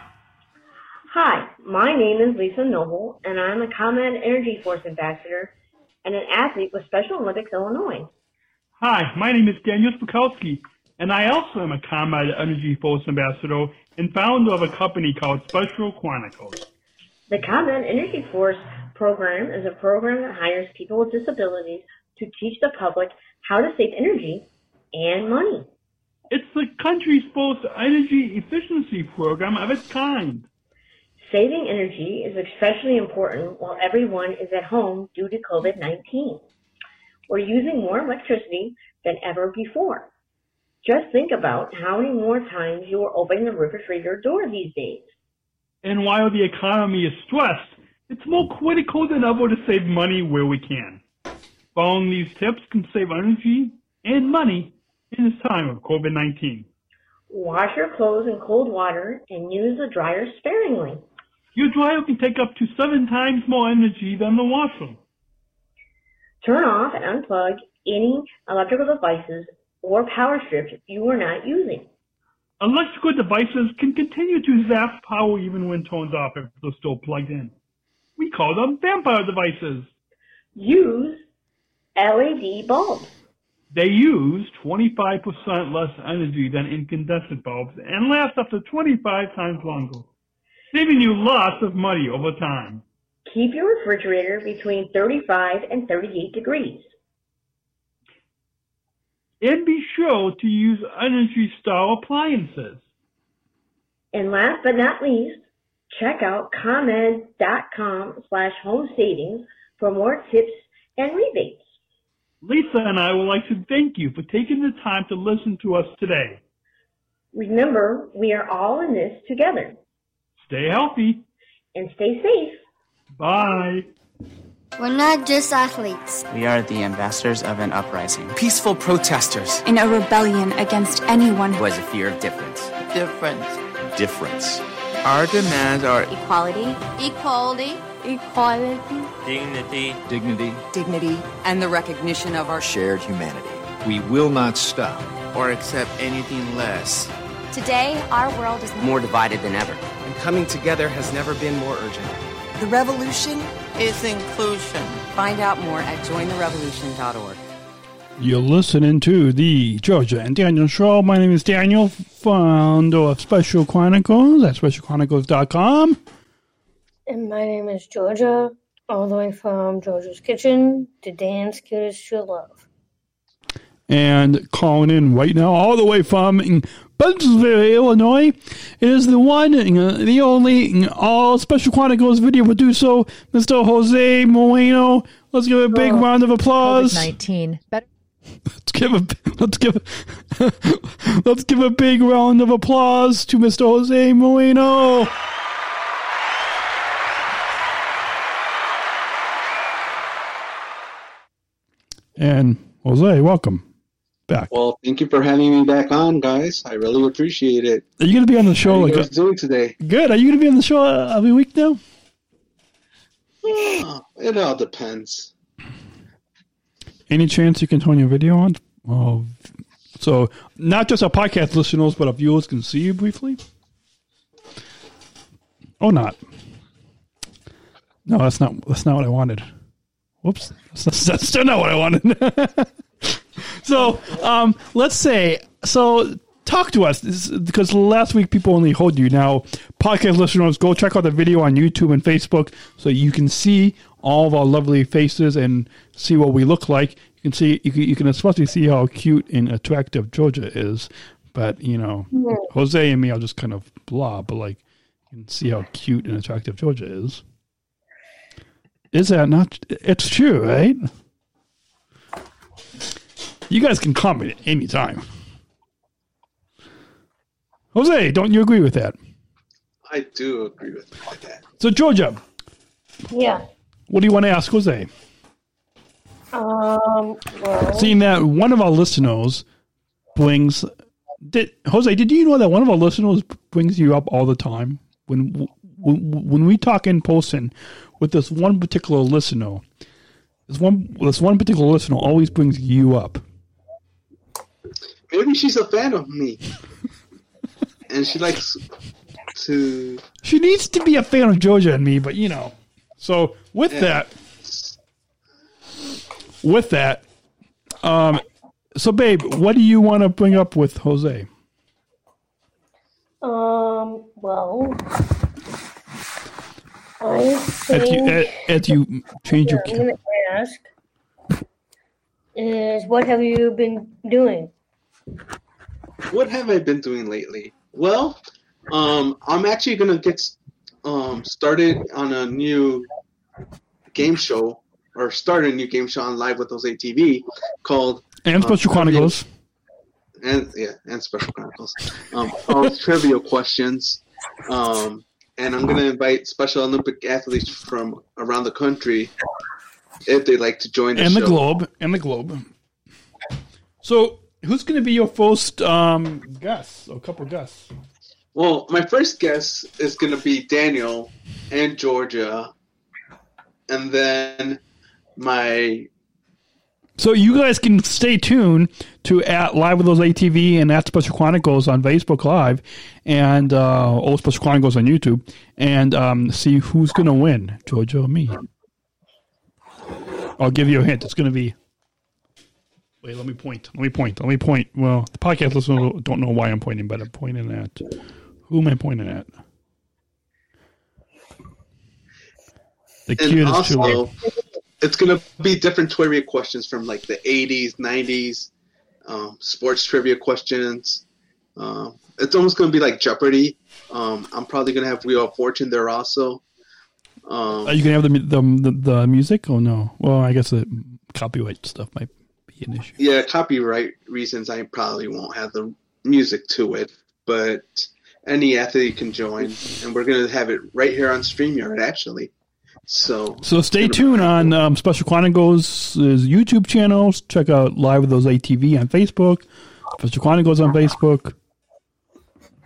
Speaker 9: Hi, my name is Lisa Noble, and I'm a ComEd Energy Force ambassador and an athlete with Special Olympics Illinois.
Speaker 1: Hi, my name is Daniel Spakowski, and I also am a ComEd Energy Force Ambassador and founder of a company called Special Chronicles.
Speaker 9: The ComEd Energy Force program is a program that hires people with disabilities to teach the public how to save energy and money.
Speaker 1: It's the country's first energy efficiency program of its kind.
Speaker 9: Saving energy is especially important while everyone is at home due to COVID-19. We're using more electricity than ever before. Just think about how many more times you are opening the refrigerator door these days.
Speaker 1: And while the economy is stressed, it's more critical than ever to save money where we can. Following these tips can save energy and money in this time of COVID 19.
Speaker 9: Wash your clothes in cold water and use the dryer sparingly.
Speaker 1: Your dryer can take up to seven times more energy than the washer.
Speaker 9: Turn off and unplug any electrical devices or power strips you are not using.
Speaker 1: Electrical devices can continue to zap power even when turned off if they're still plugged in. We call them vampire devices.
Speaker 9: Use LED bulbs.
Speaker 1: They use 25% less energy than incandescent bulbs and last up to 25 times longer, saving you lots of money over time.
Speaker 9: Keep your refrigerator between 35 and 38 degrees.
Speaker 1: And be sure to use Energy Star appliances.
Speaker 9: And last but not least, check out ComEd.com slash home savings for more tips and rebates.
Speaker 1: Lisa and I would like to thank you for taking the time to listen to us today.
Speaker 9: Remember, we are all in this together.
Speaker 1: Stay healthy.
Speaker 9: And stay safe.
Speaker 1: Bye.
Speaker 10: We're not just athletes.
Speaker 11: We are the ambassadors of an uprising.
Speaker 12: Peaceful protesters.
Speaker 13: In a rebellion against anyone
Speaker 11: who has a fear of difference.
Speaker 14: Difference.
Speaker 15: Difference.
Speaker 16: Our demands are
Speaker 10: equality, equality,
Speaker 17: equality,
Speaker 18: dignity,
Speaker 15: dignity,
Speaker 19: dignity, and the recognition of our
Speaker 15: shared humanity.
Speaker 20: We will not stop
Speaker 16: or accept anything less.
Speaker 4: Today, our world is
Speaker 11: more divided than ever.
Speaker 12: And coming together has never been more urgent.
Speaker 19: The revolution
Speaker 14: is inclusion.
Speaker 19: Find out more at jointherevolution.org.
Speaker 1: You're listening to the Georgia and Daniel Show. My name is Daniel, founder of Special Chronicles at specialchronicles.com.
Speaker 2: And my name is Georgia, all the way from Georgia's Kitchen to Dan's Cutest True Love.
Speaker 1: And calling in right now, all the way from Buntsville, Illinois, is the one, uh, the only, uh, all Special Chronicles video producer, Mr. Jose Moreno. Let's give a big oh, round of applause.
Speaker 21: COVID-19. Better.
Speaker 1: Let's give a let's give a, let's give a big round of applause to Mr. Jose Moreno. And Jose, welcome back.
Speaker 22: Well, thank you for having me back on, guys. I really appreciate it.
Speaker 1: Are you going to be on the show?
Speaker 22: How
Speaker 1: like
Speaker 22: you guys doing today?
Speaker 1: Good. Are you going to be on the show every week now?
Speaker 22: Uh, it all depends.
Speaker 1: Any chance you can turn your video on? Oh, so not just our podcast listeners, but our viewers can see you briefly. Or not? No, that's not. That's not what I wanted. Whoops, that's, that's still not what I wanted. so, um, let's say so. Talk to us because last week people only heard you. Now, podcast listeners, go check out the video on YouTube and Facebook so you can see all of our lovely faces and see what we look like. You can see you can, you can especially see how cute and attractive Georgia is. But you know, yeah. Jose and me are just kind of blah. But like, you can see how cute and attractive Georgia is. Is that not? It's true, right? You guys can comment at any time. Jose, don't you agree with that?
Speaker 22: I do agree with that.
Speaker 1: So, Georgia.
Speaker 2: Yeah.
Speaker 1: What do you want to ask Jose?
Speaker 2: Um, well.
Speaker 1: Seeing that one of our listeners brings. Did, Jose, did you know that one of our listeners brings you up all the time? When when, when we talk in person with this one particular listener, this one this one particular listener always brings you up.
Speaker 22: Maybe she's a fan of me, and she likes to.
Speaker 1: She needs to be a fan of Georgia and me, but you know. So with yeah. that, with that, um, so babe, what do you want to bring up with Jose?
Speaker 2: Um. Well, I think
Speaker 1: as you, as, as you change your.
Speaker 2: I'm going to ask is what have you been doing?
Speaker 22: What have I been doing lately? Well, um, I'm actually gonna get um, started on a new game show, or start a new game show on Live with Jose TV called
Speaker 1: and Special um, Chronicles.
Speaker 22: And yeah, and Special Chronicles. Um, all trivia questions. Um, and I'm gonna invite Special Olympic athletes from around the country if they'd like to join the
Speaker 1: and
Speaker 22: show.
Speaker 1: the globe and the globe. So, who's going to be your first um, guest? A couple guests.
Speaker 22: Well, my first guest is going to be Daniel and Georgia, and then my.
Speaker 1: So you guys can stay tuned to at Live with Jose TV and at Special Chronicles on Facebook Live, and uh, Old Special Chronicles on YouTube, and um, see who's going to win, Georgia or me. I'll give you a hint. It's going to be. Wait, let me point. Let me point. Let me point. Well, the podcast listeners don't know why I'm pointing, but I'm pointing at. Who am I pointing at?
Speaker 22: The cutest also, It's going to be different trivia questions from like the 80s, 90s, um, sports trivia questions. Um, it's almost going to be like Jeopardy. Um, I'm probably going to have Wheel of Fortune there also. Um,
Speaker 1: Are you gonna have the, the the the music? Oh no. Well, I guess the copyright stuff might be an issue.
Speaker 22: yeah, copyright reasons, I probably won't have the music to it, but any athlete can join, and we're gonna have it right here on Streamyard, actually. So,
Speaker 1: So stay tuned on um, Special Chronicles' YouTube channels. Check out Live with Jose TV on Facebook. Special Chronicles on Facebook.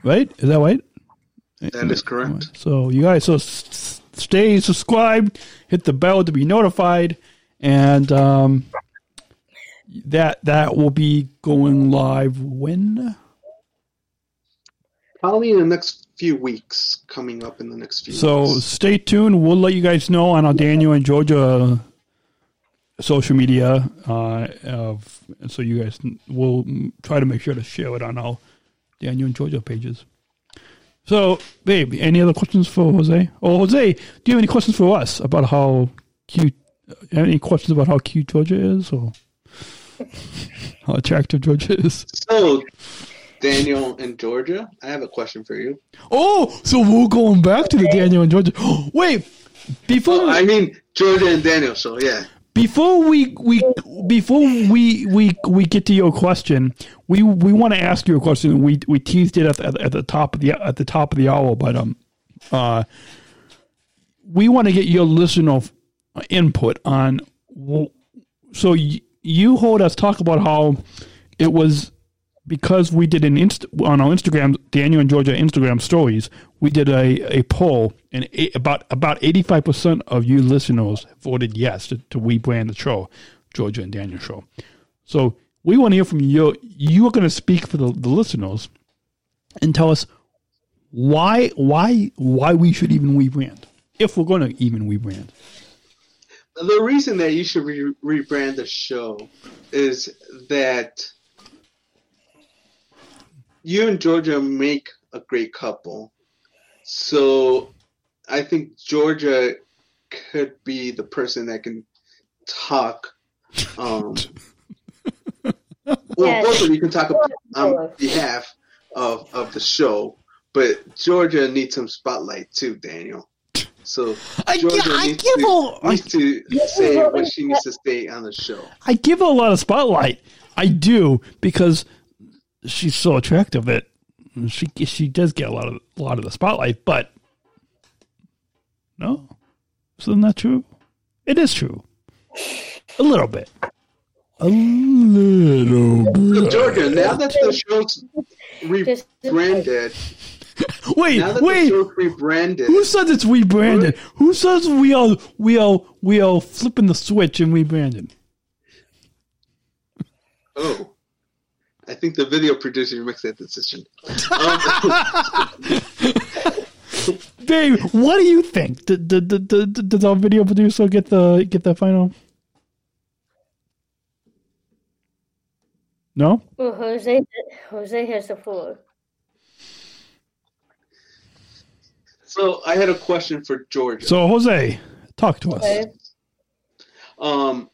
Speaker 1: Right? Is that right?
Speaker 22: that is correct.
Speaker 1: So you guys, so stay subscribed, hit the bell to be notified, and um, that that will be going live when.
Speaker 22: Probably in the next few weeks, coming up in the next few. Weeks.
Speaker 1: So
Speaker 22: weeks.
Speaker 1: stay tuned. We'll let you guys know on our Daniel and Georgia social media. Uh, of, so you guys will try to make sure to share it on our Daniel and Georgia pages. So, babe, any other questions for Jose? Oh, Jose, do you have any questions for us about how cute? Any questions about how cute Georgia is, or how attractive Georgia is?
Speaker 22: So, Daniel and Georgia, I have a question for you.
Speaker 1: Oh, so we're going back to the Daniel and Georgia. Wait, before
Speaker 22: I mean Georgia and Daniel. So yeah,
Speaker 1: before we we before we we we get to your question, we we want to ask you a question. We we teased it at the, at the top of the at the top of the hour, but um, uh, we want to get your listener input on. So you heard us talk about how it was because we did an inst- on our Instagram, Daniel and Georgia Instagram stories. We did a, a poll, and a, about about eighty five percent of you listeners voted yes to, to rebrand the show, Georgia and Daniel show. So we want to hear from you. You are going to speak for the, the listeners and tell us why why why we should even rebrand if we're going to even rebrand.
Speaker 22: The reason that you should re- rebrand the show is that you and Georgia make a great couple. So I think Georgia could be the person that can talk. Um, well,
Speaker 2: Yes.
Speaker 22: both of you can talk on behalf of, of the show, but Georgia needs some spotlight too, Daniel. So Georgia
Speaker 1: I
Speaker 22: needs,
Speaker 1: give
Speaker 22: to,
Speaker 1: her-
Speaker 22: needs to say what she needs to say on the show.
Speaker 1: I give her a lot of spotlight. I do because she's so attractive that she she does get a lot of a lot of the spotlight. But no, isn't that true? It is true, a little bit, a little
Speaker 22: So,
Speaker 1: bit.
Speaker 22: Georgia, now that the show's rebranded,
Speaker 1: Wait,
Speaker 22: now that
Speaker 1: wait.
Speaker 22: the rebranded,
Speaker 1: Who says it's rebranded? Who says we are we are we are flipping the switch and rebranded?
Speaker 22: oh, I think the video producer makes that decision. Um,
Speaker 1: Babe, what do you think? Did, did, did, did, did our video producer get the get the final? No.
Speaker 2: Well, Jose, Jose has the floor.
Speaker 22: So I had a question for Georgia.
Speaker 1: So Jose, talk to us.
Speaker 2: Okay.
Speaker 22: Um,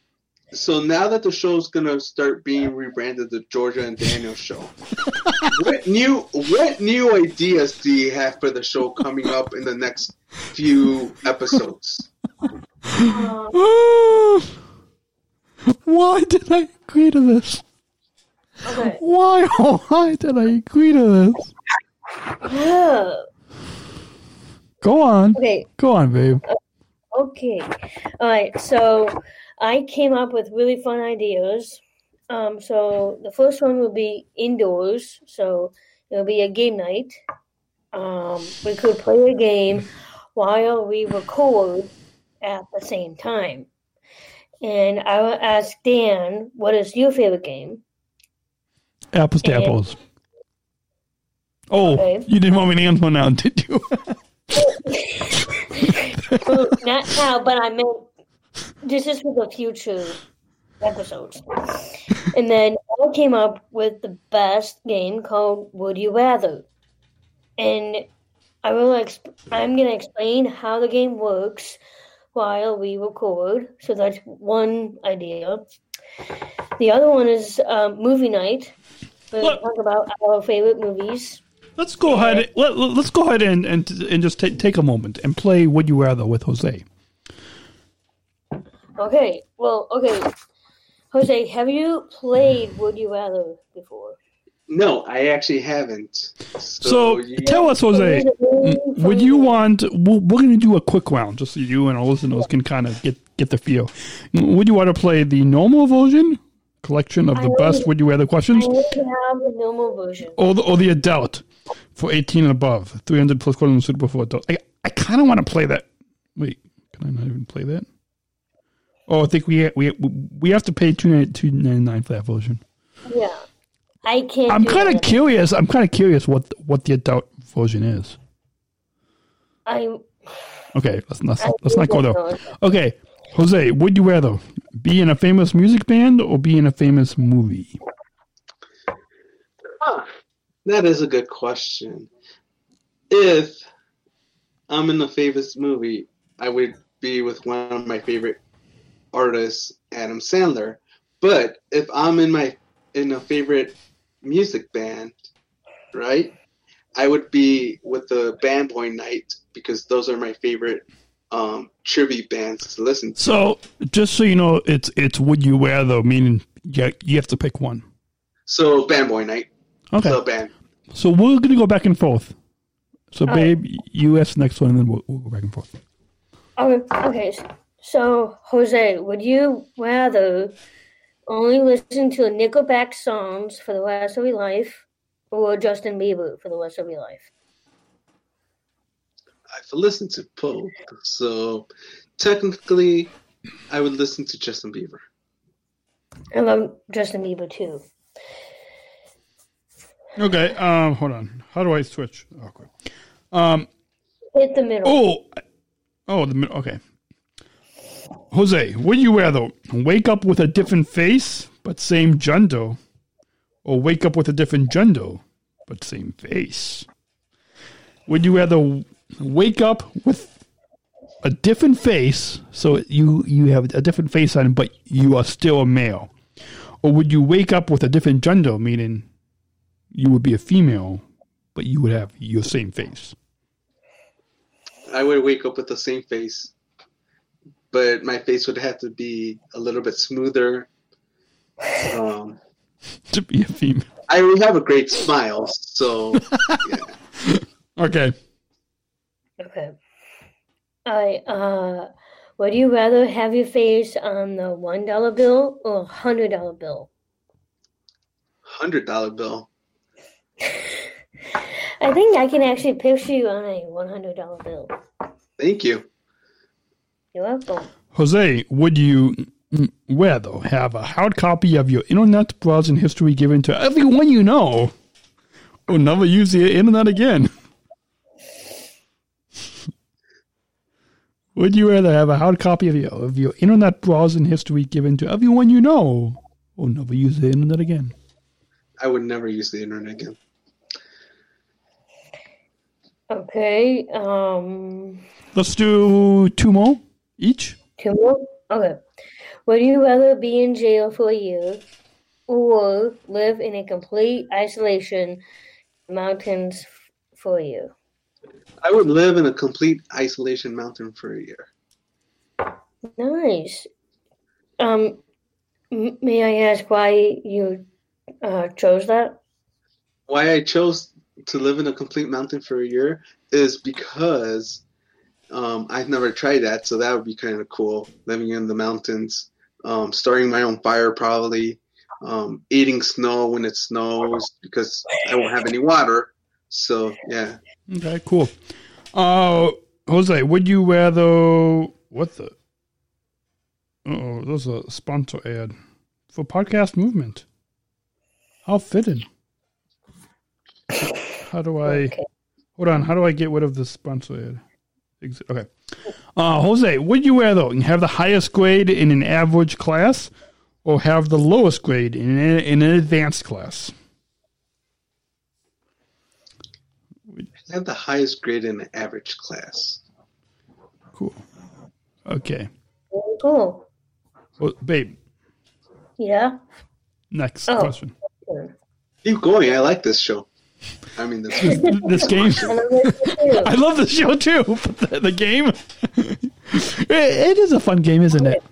Speaker 22: so now that the show's gonna start being rebranded the Georgia and Daniel show, what new what new ideas do you have for the show coming up in the next few episodes?
Speaker 1: Why did I agree to this?
Speaker 2: Okay.
Speaker 1: Why? Oh, why did I agree to this?
Speaker 2: Yeah.
Speaker 1: Go on.
Speaker 2: Okay.
Speaker 1: Go on, babe.
Speaker 2: Okay. All right. So I came up with really fun ideas. Um, so the first one will be indoors. So it'll be a game night. Um, we could play a game while we record at the same time. And I will ask Dan, what is your favorite game?
Speaker 1: Apples to
Speaker 2: And-
Speaker 1: apples. Oh,
Speaker 2: Okay.
Speaker 1: you didn't want me to answer now, did you?
Speaker 2: well, not now, but I meant this is for the future episodes. And then I came up with the best game called Would You Rather, and I will. Exp- I'm going to explain how the game works while we record. So that's one idea. The other one is um, movie night. We're going to talk about our favorite movies.
Speaker 1: Let's go ahead. Let, let, us go ahead and and, and just take take a moment and play Would You Rather with Jose.
Speaker 2: Okay. Well, okay. Jose, have you played Would You Rather before?
Speaker 22: No, I actually haven't. So,
Speaker 1: So
Speaker 22: you-
Speaker 1: tell us, Jose, mm, would you want? We're going to do a quick round, just so you and our listeners can kind of get get the feel. Would you want to play the normal version, collection of the
Speaker 2: I
Speaker 1: best
Speaker 2: would-
Speaker 1: Would You Rather
Speaker 2: I
Speaker 1: questions,
Speaker 2: need to have the normal version.
Speaker 1: or the, or the adult for eighteen and above, three hundred plus questions suitable for adults? I I kind of want to play that. Wait, can I not even play that? Oh, I think we we we have to pay two ninety nine for that version.
Speaker 2: Yeah. I can't.
Speaker 1: I'm kind of curious. I'm kind of curious what what the adult version is.
Speaker 2: I'm.
Speaker 1: Okay, let's not
Speaker 2: I
Speaker 1: let's not go
Speaker 2: that's
Speaker 1: there. Okay, Jose, would you rather be in a famous music band or be in a famous movie?
Speaker 22: Huh. That is a good question. If I'm in a famous movie, I would be with one of my favorite artists, Adam Sandler. But if I'm in my in a favorite music band, right, I would be with the Band Boy Night because those are my favorite um, tribute bands to listen to.
Speaker 1: So, just so you know, it's it's would you wear though, meaning you, you have to pick one.
Speaker 22: So Band Boy Night,
Speaker 1: Okay.
Speaker 22: the band.
Speaker 1: So we're gonna go back and forth. So,
Speaker 2: All right.
Speaker 1: babe, you ask the next one, and then we'll, we'll go back and forth.
Speaker 2: Okay. Okay. So, Jose, would you rather only listen to Nickelback songs for the rest of your life, or Justin Bieber for the rest of your life?
Speaker 22: I've listened to both, so technically, I would listen to Justin Bieber.
Speaker 2: I love Justin Bieber too.
Speaker 1: Okay. Um, hold on. How do I switch? Okay. Um.
Speaker 2: Hit the middle.
Speaker 1: Oh. Oh, the middle. okay. Jose, would you rather wake up with a different face but same gender, or wake up with a different gender but same face? Would you rather wake up with a different face, so you you have a different face on, but you are still a male, or would you wake up with a different gender, meaning you would be a female, but you would have your same face?
Speaker 22: I would wake up with the same face, but my face would have to be a little bit smoother. Um,
Speaker 1: to be a female.
Speaker 22: I would have a great smile, so
Speaker 1: Okay.
Speaker 2: Okay. I uh, would you rather have your face on the one dollar bill or hundred dollar bill?
Speaker 22: hundred dollar bill.
Speaker 2: I think I can actually picture you on a one hundred dollar bill.
Speaker 22: Thank you.
Speaker 2: You're welcome.
Speaker 1: Jose, would you mm, rather have a hard copy of your internet browsing history given to everyone you know, or never use the internet again? would you rather have a hard copy of your of your internet browsing history given to everyone you know, or never use the internet again?
Speaker 22: I would never use the internet again.
Speaker 2: Okay. Um,
Speaker 1: Let's do two more each.
Speaker 2: two more. Okay. Would you rather be in jail for a year or live in a complete isolation in mountains for a year?
Speaker 22: I would live in a complete isolation mountain for a year.
Speaker 2: Nice. Um, may I ask why you uh, chose that?
Speaker 22: Why I chose to live in a complete mountain for a year is because um, I've never tried that, so that would be kind of cool. Living in the mountains, um, starting my own fire, probably um, eating snow when it snows because I won't have any water. So yeah,
Speaker 1: Okay, cool. Uh, Jose, would you wear rather what the? Oh, there's a sponsor ad for podcast movement. How fitting. How do I? Hold on. How do I get rid of the sponsor ad? Okay. Uh, Jose, would you rather have the highest grade in an average class, or have the lowest grade in an, in an advanced class?
Speaker 22: I have the highest grade in the average class.
Speaker 1: Cool. Okay.
Speaker 2: Very cool.
Speaker 1: Well, babe,
Speaker 2: Yeah.
Speaker 1: next
Speaker 2: Oh.
Speaker 1: question.
Speaker 22: Keep going. I like this show. I mean, this
Speaker 1: this game. I love the show too, but the, the game. it, it is a fun game, isn't it?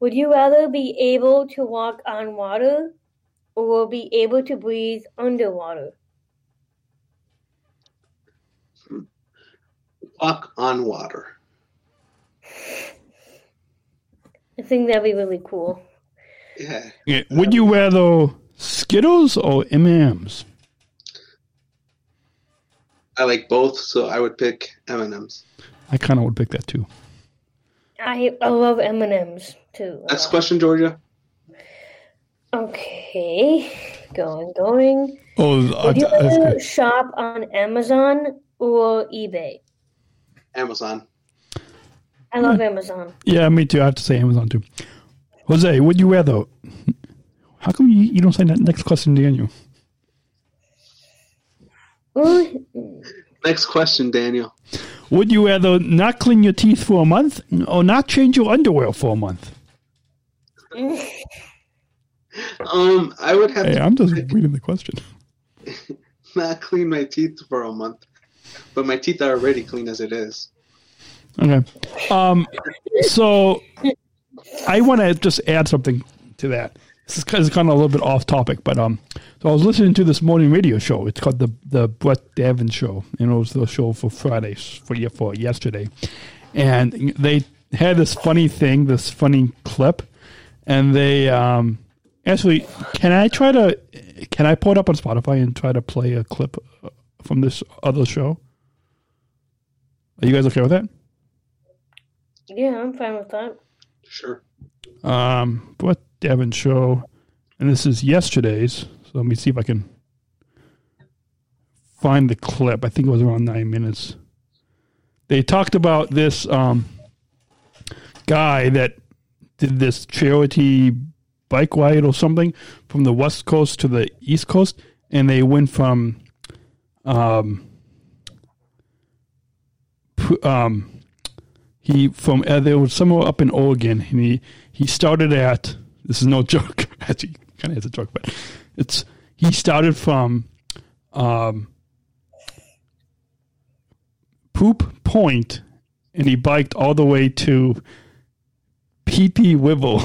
Speaker 2: Would you rather be able to walk on water or be able to breathe underwater?
Speaker 22: walk on water.
Speaker 2: I think that'd be really cool.
Speaker 22: Yeah.
Speaker 1: Yeah, Would you rather Skittles or M&M's?
Speaker 22: I like both, so I would pick M and M's.
Speaker 1: I kind of would pick that too.
Speaker 2: I I love M and M's too.
Speaker 22: Next question, Georgia.
Speaker 2: Okay, going going.
Speaker 1: Oh,
Speaker 2: Would you
Speaker 1: that's
Speaker 2: rather shop on Amazon or eBay?
Speaker 22: Amazon.
Speaker 2: I love Amazon.
Speaker 1: yeah, me too. I have to say Amazon too. Jose, what would you rather? How come you, you don't say that next question, Daniel?
Speaker 2: Ooh,
Speaker 22: Next question, Daniel.
Speaker 1: Would you rather not clean your teeth for a month or not change your underwear for a month?
Speaker 22: Um, I would have
Speaker 1: Hey, I'm just reading the question.
Speaker 22: not clean my teeth for a month, but my teeth are already clean as it is.
Speaker 1: Okay. Um, so I want to just add something to that. This is kind of, kind of a little bit off topic, but um, so I was listening to this morning radio show. It's called the the Brett Davin Show, and it was the show for Fridays for ye- for yesterday, and they had this funny thing, this funny clip, and they um, actually can I try to can I pull it up on Spotify and try to play a clip uh, from this other show? Are you guys okay with that?
Speaker 2: yeah, I'm fine with that.
Speaker 22: Sure.
Speaker 1: Um, what Devon show? And this is yesterday's. So let me see if I can find the clip. I think it was around nine minutes. They talked about this um, guy that did this charity bike ride or something from the west coast to the east coast, and they went from um, um, he from uh, there was somewhere up in Oregon, and he he started at this is no joke, actually kind of is a joke, but it's he started from um, Poop Point, and he biked all the way to pee PT Wivel.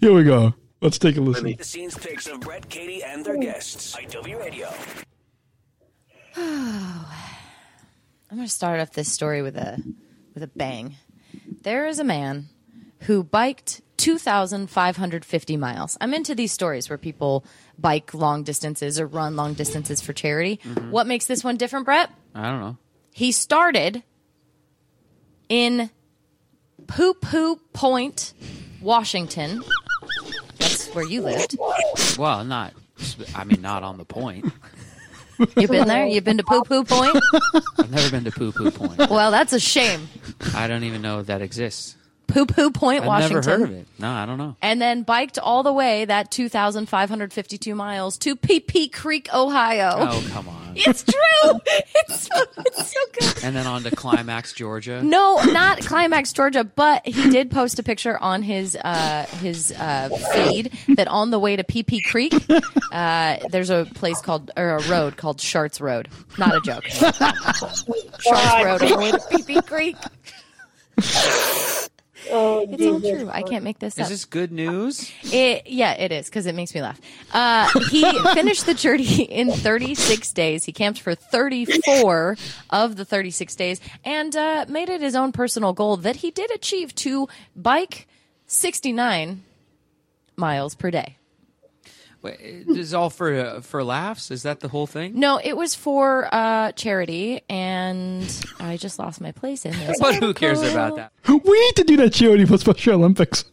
Speaker 1: Here we go. Let's take a listen.
Speaker 15: The scenes pics of Brett, Katie, and their guests. IW Radio.
Speaker 17: I'm going to start off this story with a with a bang. There is a man who biked 2,550 miles. I'm into these stories where people bike long distances or run long distances for charity.
Speaker 18: Mhm.
Speaker 17: What makes this one different, Brett?
Speaker 18: I don't know.
Speaker 17: He started in Poo Poo Point, Washington. That's where you lived.
Speaker 18: Well, not. I mean, not on the point.
Speaker 17: You've been there? You've been to Poo Poo Point?
Speaker 18: I've never been to Poo Poo Point.
Speaker 17: Well, that's a shame.
Speaker 18: I don't even know if that exists.
Speaker 17: Poo Poo Point,
Speaker 18: I've
Speaker 17: Washington.
Speaker 18: never heard of it. No, I don't know.
Speaker 17: and then biked all the way that 2,552 miles to PP Creek, Ohio.
Speaker 18: Oh, come on.
Speaker 17: It's true. it's, so, it's so good.
Speaker 18: And then on to Climax, Georgia.
Speaker 17: No, not Climax, Georgia, but he did post a picture on his uh, his uh, feed that on the way to PP Creek, uh, there's a place called or a road called Sharts Road. Not a joke. Sharts Road on the way to PP Creek.
Speaker 2: Oh,
Speaker 17: It's all true. I can't make this
Speaker 18: Is
Speaker 17: up.
Speaker 18: this good news?
Speaker 17: It, yeah, it is because it makes me laugh. Uh, he finished the journey in 36 days. He camped for 34 of the 36 days and uh, made it his own personal goal that he did achieve to bike 69 miles per day.
Speaker 18: Wait, this is all for uh, for laughs? Is that the whole thing?
Speaker 17: No, it was for uh, charity, and I just lost my place in this.
Speaker 18: But who cares about that?
Speaker 1: We need to do that charity for Special Olympics.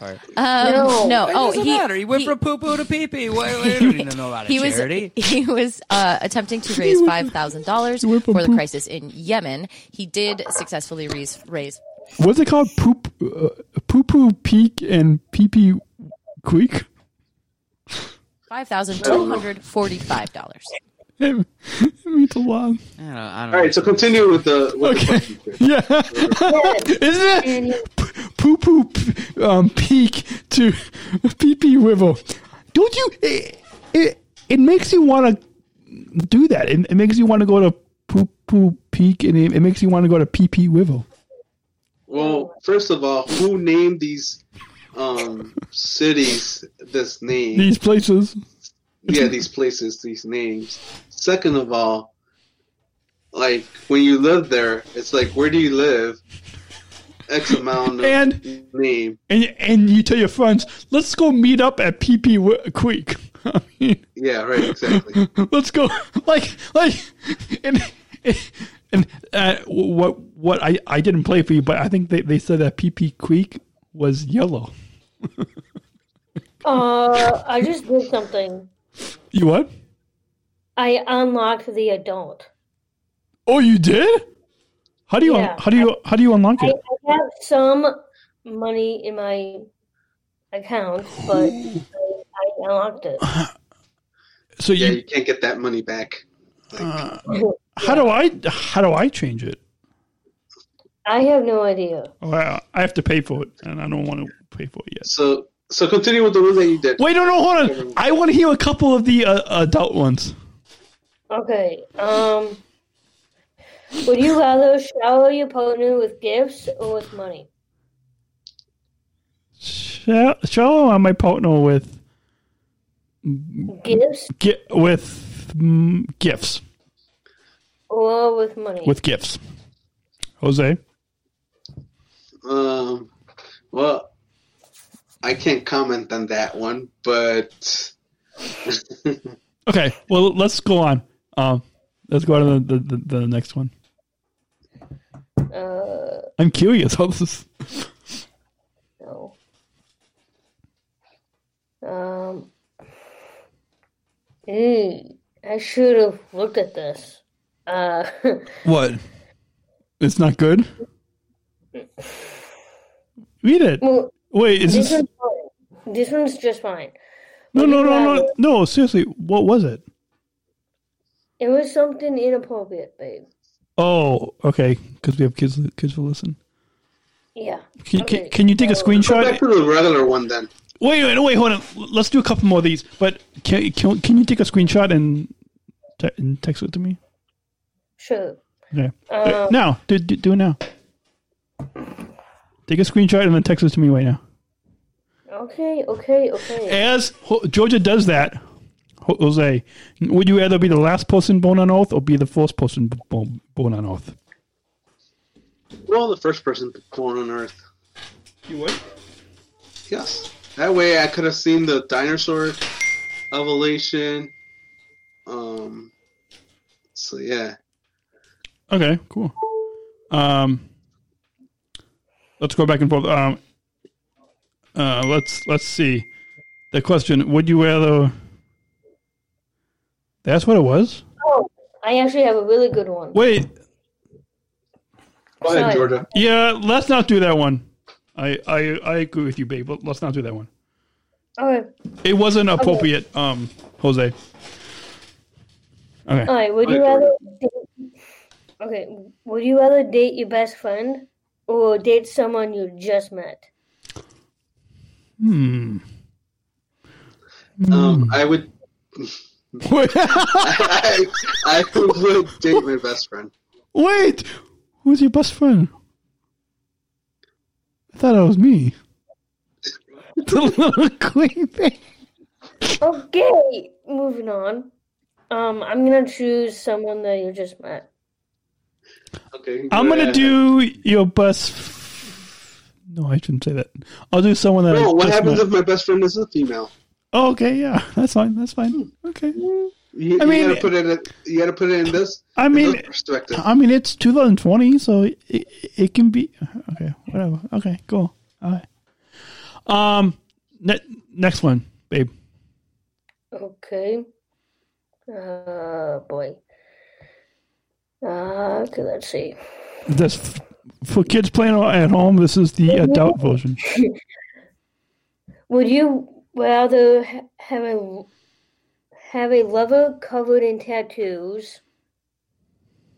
Speaker 18: All right.
Speaker 17: Um, no.
Speaker 18: It
Speaker 17: Oh,
Speaker 18: doesn't
Speaker 17: he,
Speaker 18: matter. He went
Speaker 17: he-
Speaker 18: from poo poo to pee pee. What, don't know about a
Speaker 17: he was
Speaker 18: charity.
Speaker 17: he was uh, attempting to raise five thousand dollars for the crisis in Yemen. He did successfully raise raise
Speaker 1: What's it called? Poop, uh, Poo Poo Peak and Pee Pee Creek.
Speaker 17: Five thousand two hundred forty five dollars.
Speaker 1: It, it means a lot.
Speaker 18: I don't, I don't
Speaker 22: All right, so continue with the with the.
Speaker 1: Yeah, isn't it? poo poo um, peak to pee pee river. Don't you? It, it, it makes you want to do that. It, it makes you want to go to poo poo peak, and it, it makes you want to go to pee pee river.
Speaker 22: Well, first of all, who named these um, cities this name?
Speaker 1: These places.
Speaker 22: yeah, these places, these names. Second of all, like when you live there, it's like where do you live? X amount of
Speaker 1: And-
Speaker 22: name.
Speaker 1: And and you tell your friends, let's go meet up at PP Creek. I mean,
Speaker 22: Yeah, right, exactly.
Speaker 1: let's go. Like like and and uh, what what I I didn't play for you, but I think they they said that PP Creek was yellow.
Speaker 2: Uh, I just did something.
Speaker 1: You what?
Speaker 2: I unlocked the adult.
Speaker 1: Oh, you did? How do you
Speaker 2: Yeah,
Speaker 1: how do you how do you unlock it?
Speaker 2: I have some money in my account, but I, I unlocked it.
Speaker 1: So
Speaker 22: yeah,
Speaker 1: you
Speaker 22: you can't get that money back.
Speaker 1: uh, how do I how do I change it?
Speaker 2: I have no idea.
Speaker 1: Well, I have to pay for it, and I don't want to pay for it yet.
Speaker 22: So so continue with the rules that you did.
Speaker 1: Wait, no, no, hold on. I want to hear a couple of the uh, adult ones.
Speaker 2: Okay. Um, would you rather shower your partner with gifts or with money?
Speaker 1: Shower show my partner with
Speaker 2: Gifts
Speaker 1: gi- with mm, gifts
Speaker 2: or with money?
Speaker 1: with gifts. Jose,
Speaker 22: Um, well, I can't comment on that one, but
Speaker 1: okay. Well, let's go on. Um, let's go on to the, the, the, the next one.
Speaker 2: Uh,
Speaker 1: I'm curious how this is.
Speaker 2: no. Um. eh, I should have looked at this. Uh,
Speaker 1: What? It's not good. Read it.
Speaker 2: well,
Speaker 1: Wait, is
Speaker 2: this
Speaker 1: this?
Speaker 2: one's fine. This one's just fine.
Speaker 1: No,
Speaker 2: Would
Speaker 1: no, no, no, no. Seriously, what was it?
Speaker 2: It was something inappropriate, babe.
Speaker 1: Oh, okay. Because we have kids. Kids will listen.
Speaker 2: Yeah.
Speaker 1: Can,
Speaker 2: Okay,
Speaker 1: can, can you take a
Speaker 2: so-
Speaker 22: go
Speaker 1: screenshot?
Speaker 22: back to the regular one then.
Speaker 1: Wait, wait, wait, hold on. Let's do a couple more of these. But can can, can you take a screenshot and, te- and text it to me?
Speaker 2: Sure.
Speaker 1: Okay.
Speaker 2: Um,
Speaker 1: now, do, do do it now. Take a screenshot and then text it to me right now.
Speaker 2: Okay, okay, okay.
Speaker 1: As Ho- Georgia does that, Ho- Jose, would you rather be the last person born on Earth or be the first person b- born, born on Earth?
Speaker 22: Well, the first person born on Earth.
Speaker 1: You would?
Speaker 22: Yes. That way, I could have seen the dinosaur evolution. Um. So yeah.
Speaker 1: Okay, cool. Um, let's go back and forth. Um, uh, let's let's see. The question: Would you rather? That's what it was.
Speaker 2: Oh, I actually have a really good one.
Speaker 1: Wait.
Speaker 22: Go ahead, Georgia.
Speaker 1: Yeah, let's not do that one. I I I agree with you, babe. But let's not do that one.
Speaker 2: Okay.
Speaker 1: It wasn't appropriate, um, Jose. Okay.
Speaker 2: All right. Would you rather? Okay. Would you rather date your best friend or date someone you just met?
Speaker 1: Hmm.
Speaker 22: Um, I would. I, I would date my best friend.
Speaker 1: Wait, who's your best friend? I thought it was me. the little queen thing.
Speaker 2: Okay. Moving on. Um, I'm gonna choose someone that you just met.
Speaker 22: Okay.
Speaker 1: I'm gonna
Speaker 22: ahead.
Speaker 1: do your best. f- No, I shouldn't say that. I'll do someone that. I
Speaker 22: No, what
Speaker 1: just
Speaker 22: happens
Speaker 1: met.
Speaker 22: if my best friend is a female?
Speaker 1: Oh, okay, yeah, that's fine. That's fine. Okay.
Speaker 22: You,
Speaker 1: I
Speaker 22: you
Speaker 1: mean-
Speaker 22: gotta put it. in- You gotta put it in this.
Speaker 1: I mean,
Speaker 22: this perspective.
Speaker 1: I mean, it's 2020, so it, it, it can be okay. Whatever. Okay, cool. All right. Um, ne- next one, babe.
Speaker 2: Okay. Uh, boy. Uh, okay, let's see.
Speaker 1: This for kids playing at home. This is the adult version.
Speaker 2: Would you rather have a have a lover covered in tattoos?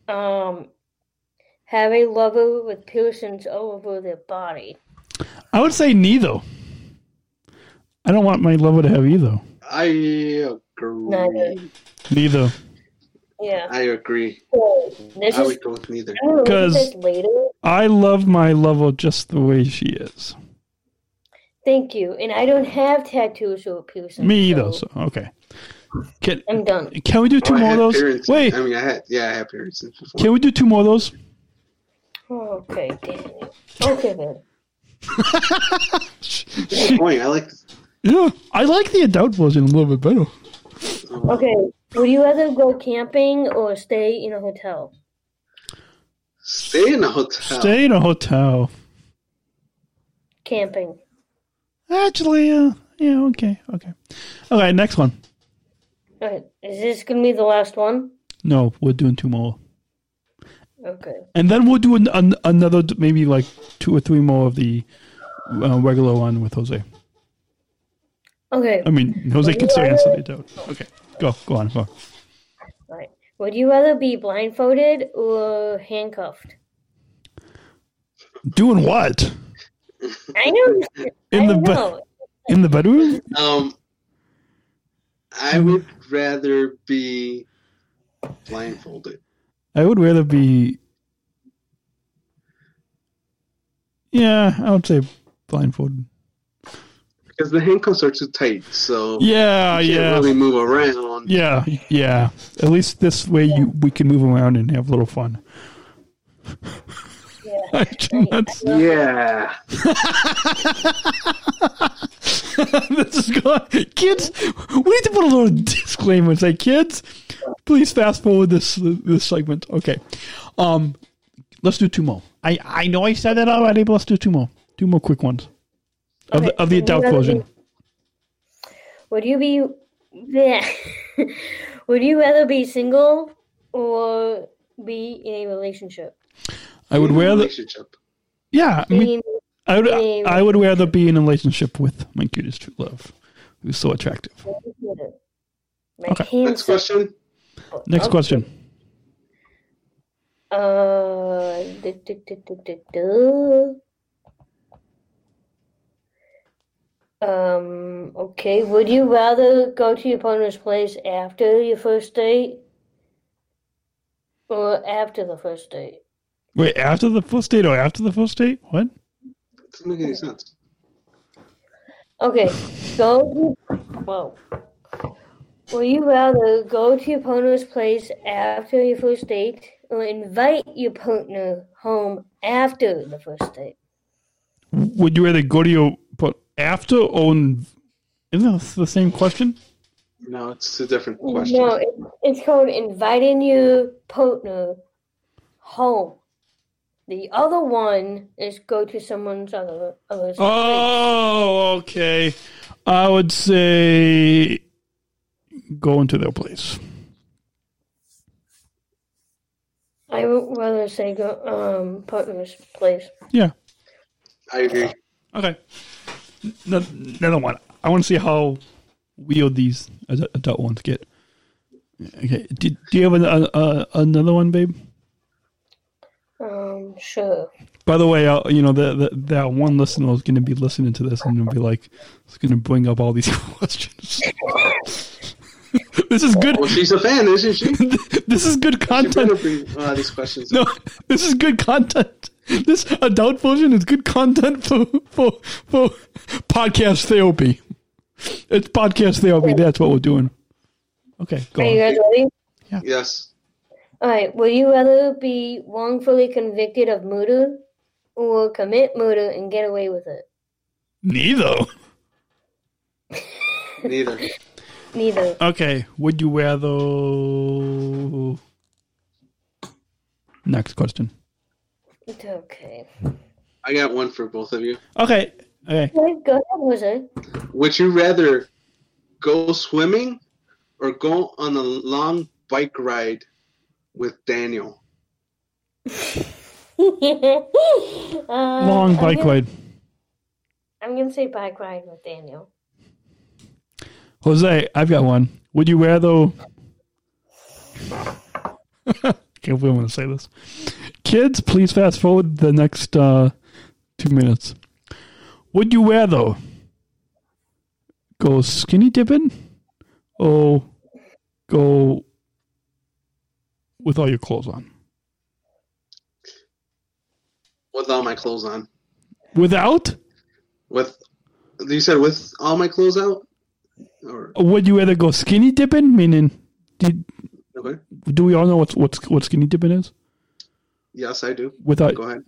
Speaker 2: Um, have a lover with piercings all over their body.
Speaker 1: I would say neither. I don't want my lover to have either.
Speaker 22: I agree.
Speaker 2: Neither.
Speaker 1: Neither.
Speaker 2: Yeah.
Speaker 22: I agree.
Speaker 2: So, this
Speaker 22: I
Speaker 2: is,
Speaker 22: would go with neither.
Speaker 2: I'm gonna look at
Speaker 1: 'Cause-
Speaker 2: this later.
Speaker 1: I love my lover just the way she is.
Speaker 2: Thank you. And I don't have tattoos or piercings.
Speaker 1: Me either.
Speaker 2: so
Speaker 1: So okay. Can
Speaker 2: I'm done.
Speaker 1: can we do two
Speaker 22: Oh,
Speaker 1: more
Speaker 22: had
Speaker 1: of those?
Speaker 22: parents-
Speaker 1: Wait,
Speaker 22: I mean, I had yeah, I had parents before.
Speaker 1: can we do two more of those?
Speaker 2: Okay, Daniel. Okay, then.
Speaker 22: Good point. I like.
Speaker 1: Yeah, I like the adult version a little bit better.
Speaker 2: Okay, would you rather go camping or stay in a hotel?
Speaker 22: Stay in a hotel.
Speaker 1: Stay in a hotel.
Speaker 2: Camping.
Speaker 1: Actually, uh, yeah, okay, okay. Okay, next one.
Speaker 2: Alright, is this gonna be the last one?
Speaker 1: No, we're doing two more.
Speaker 2: Okay.
Speaker 1: And then we'll do an, an, another, maybe like two or three more of the uh, regular one with Jose.
Speaker 2: Okay.
Speaker 1: I mean, Jose can
Speaker 2: you
Speaker 1: still answer
Speaker 2: rather-
Speaker 1: the doubt. Okay, go, go on, go on.
Speaker 2: Alright. Would you rather be blindfolded or handcuffed?
Speaker 1: Doing what?
Speaker 2: I know.
Speaker 1: In
Speaker 2: I
Speaker 1: the be-
Speaker 2: know.
Speaker 1: in the bedroom?
Speaker 22: Um, I would rather be blindfolded.
Speaker 1: I would rather be. Yeah, I would say blindfolded.
Speaker 22: Because the handcuffs are too tight, so
Speaker 1: Yeah,
Speaker 22: you can't
Speaker 1: yeah.
Speaker 22: really move around.
Speaker 1: Yeah, yeah. At least this way you we can move around and have a little fun. That's-
Speaker 22: Yeah.
Speaker 1: this is going. Kids, we need to put a little disclaimer and say, kids, please fast forward this this segment. Okay, um, let's do two more. I I know I said that already, but let's do two more. Two more quick ones of the, of the adult
Speaker 2: rather
Speaker 1: version.
Speaker 2: be- Would you be yeah. Would you rather be single or be in a relationship?
Speaker 1: I would rather.
Speaker 22: relationship.
Speaker 1: Yeah, I mean, I would
Speaker 2: being-
Speaker 1: I would rather be in a relationship with my cutest true love, who's so attractive.
Speaker 2: My
Speaker 1: Okay.
Speaker 22: Next question.
Speaker 1: Next
Speaker 2: Okay.
Speaker 1: question.
Speaker 2: Uh, duh, duh, duh, Um, okay. Would you rather go to your partner's place after your first date or after the first date?
Speaker 1: Wait, after the first date or after the first date? What?
Speaker 22: Doesn't make any sense.
Speaker 2: Okay, go to, whoa. Would you rather go to your partner's place after your first date or invite your partner home after the first date?
Speaker 1: Would you rather go to your but after or in, isn't that the same question?
Speaker 22: No, it's a different question.
Speaker 2: No, it, it's called inviting your partner home. The other one is go to someone's other other's
Speaker 1: Oh, okay. I would say go into their place.
Speaker 2: I would rather say go um partner's place.
Speaker 1: Yeah.
Speaker 22: I agree.
Speaker 1: Okay. N- Another one. I want to see how weird these ad- adult ones get. Okay. Do, do you have an, a, a, another one, babe?
Speaker 2: Um, sure.
Speaker 1: By the way, uh, you know that that that one listener is going to be listening to this and be like, it's going to bring up all these questions. this is good.
Speaker 22: Well, she's a fan, isn't she?
Speaker 1: this is good content.
Speaker 22: better bring uh, these questions.
Speaker 1: No, this is good content. This adult version is good content for for for podcast therapy. It's podcast therapy. That's what we're doing. Okay, go
Speaker 2: Are you
Speaker 1: on.
Speaker 2: guys ready? Yeah.
Speaker 22: Yes.
Speaker 2: All right. Would you rather be wrongfully convicted of murder or commit murder and get away with it?
Speaker 1: Neither.
Speaker 22: Neither.
Speaker 2: Neither.
Speaker 1: Okay, would you rather? Next question.
Speaker 2: It's okay.
Speaker 22: I got one for both of you.
Speaker 1: Okay, okay.
Speaker 2: Okay, Go ahead, Jose.
Speaker 22: Would you rather go swimming or go on a long bike ride with Daniel?
Speaker 2: uh,
Speaker 1: Long
Speaker 2: I'm
Speaker 1: bike
Speaker 2: gonna-
Speaker 1: ride.
Speaker 2: I'm gonna say bike ride with Daniel.
Speaker 1: Jose, I've got one. Would you rather? Can't believe I'm going to say this. Kids, please fast forward the next uh, two minutes. Would you wear though? go skinny dipping or go with all your clothes on?
Speaker 22: With all my clothes on.
Speaker 1: Without?
Speaker 22: With you said with all my clothes out? Or
Speaker 1: Would you rather go skinny dipping? Meaning, did,
Speaker 22: okay.
Speaker 1: do we all know what's what's what skinny dipping is?
Speaker 22: Yes, I do.
Speaker 1: Without,
Speaker 22: Go ahead.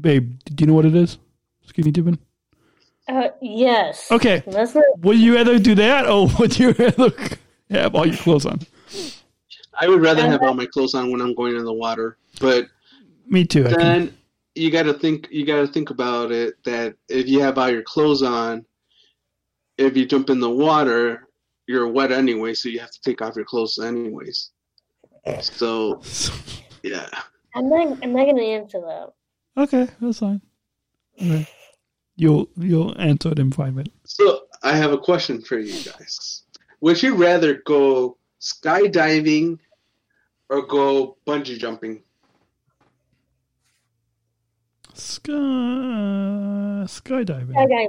Speaker 1: babe, do you know what it is? Skinny dipping.
Speaker 2: Uh, yes.
Speaker 1: Okay.
Speaker 2: That's what,
Speaker 1: Would you rather do that, or would you rather have all your clothes on?
Speaker 22: I would rather have all my clothes on when I'm going in the water, but
Speaker 1: Me too. I can-
Speaker 22: then you got to think you got to think about it that if you have all your clothes on, if you jump in the water, you're wet anyway, so you have to take off your clothes anyways. So, yeah.
Speaker 2: I'm not. I'm not going to answer that.
Speaker 1: Okay, that's fine. Okay. You'll you'll answer it in five minutes.
Speaker 22: So I have a question for you guys. Would you rather go skydiving or go bungee jumping?
Speaker 1: Sky skydiving.
Speaker 2: Okay.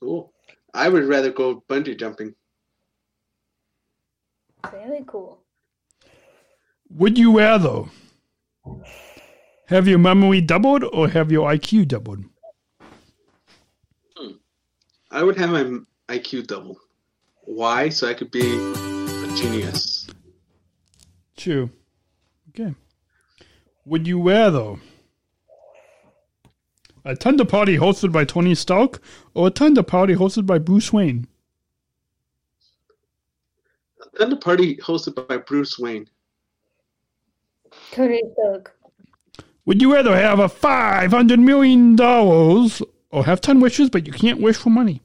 Speaker 22: Cool. I would rather go bungee jumping.
Speaker 2: Very cool.
Speaker 1: Would you rather have your memory doubled or have your IQ doubled? Hmm.
Speaker 22: I would have my IQ double. Why? So I could be a genius.
Speaker 1: True. Okay. Would you rather attend a party hosted by Tony Stark or attend a party hosted by Bruce Wayne?
Speaker 22: Then the party hosted by Bruce Wayne.
Speaker 2: Tony Stark.
Speaker 1: Would you rather have a five hundred million dollars or have ten wishes, but you can't wish for money?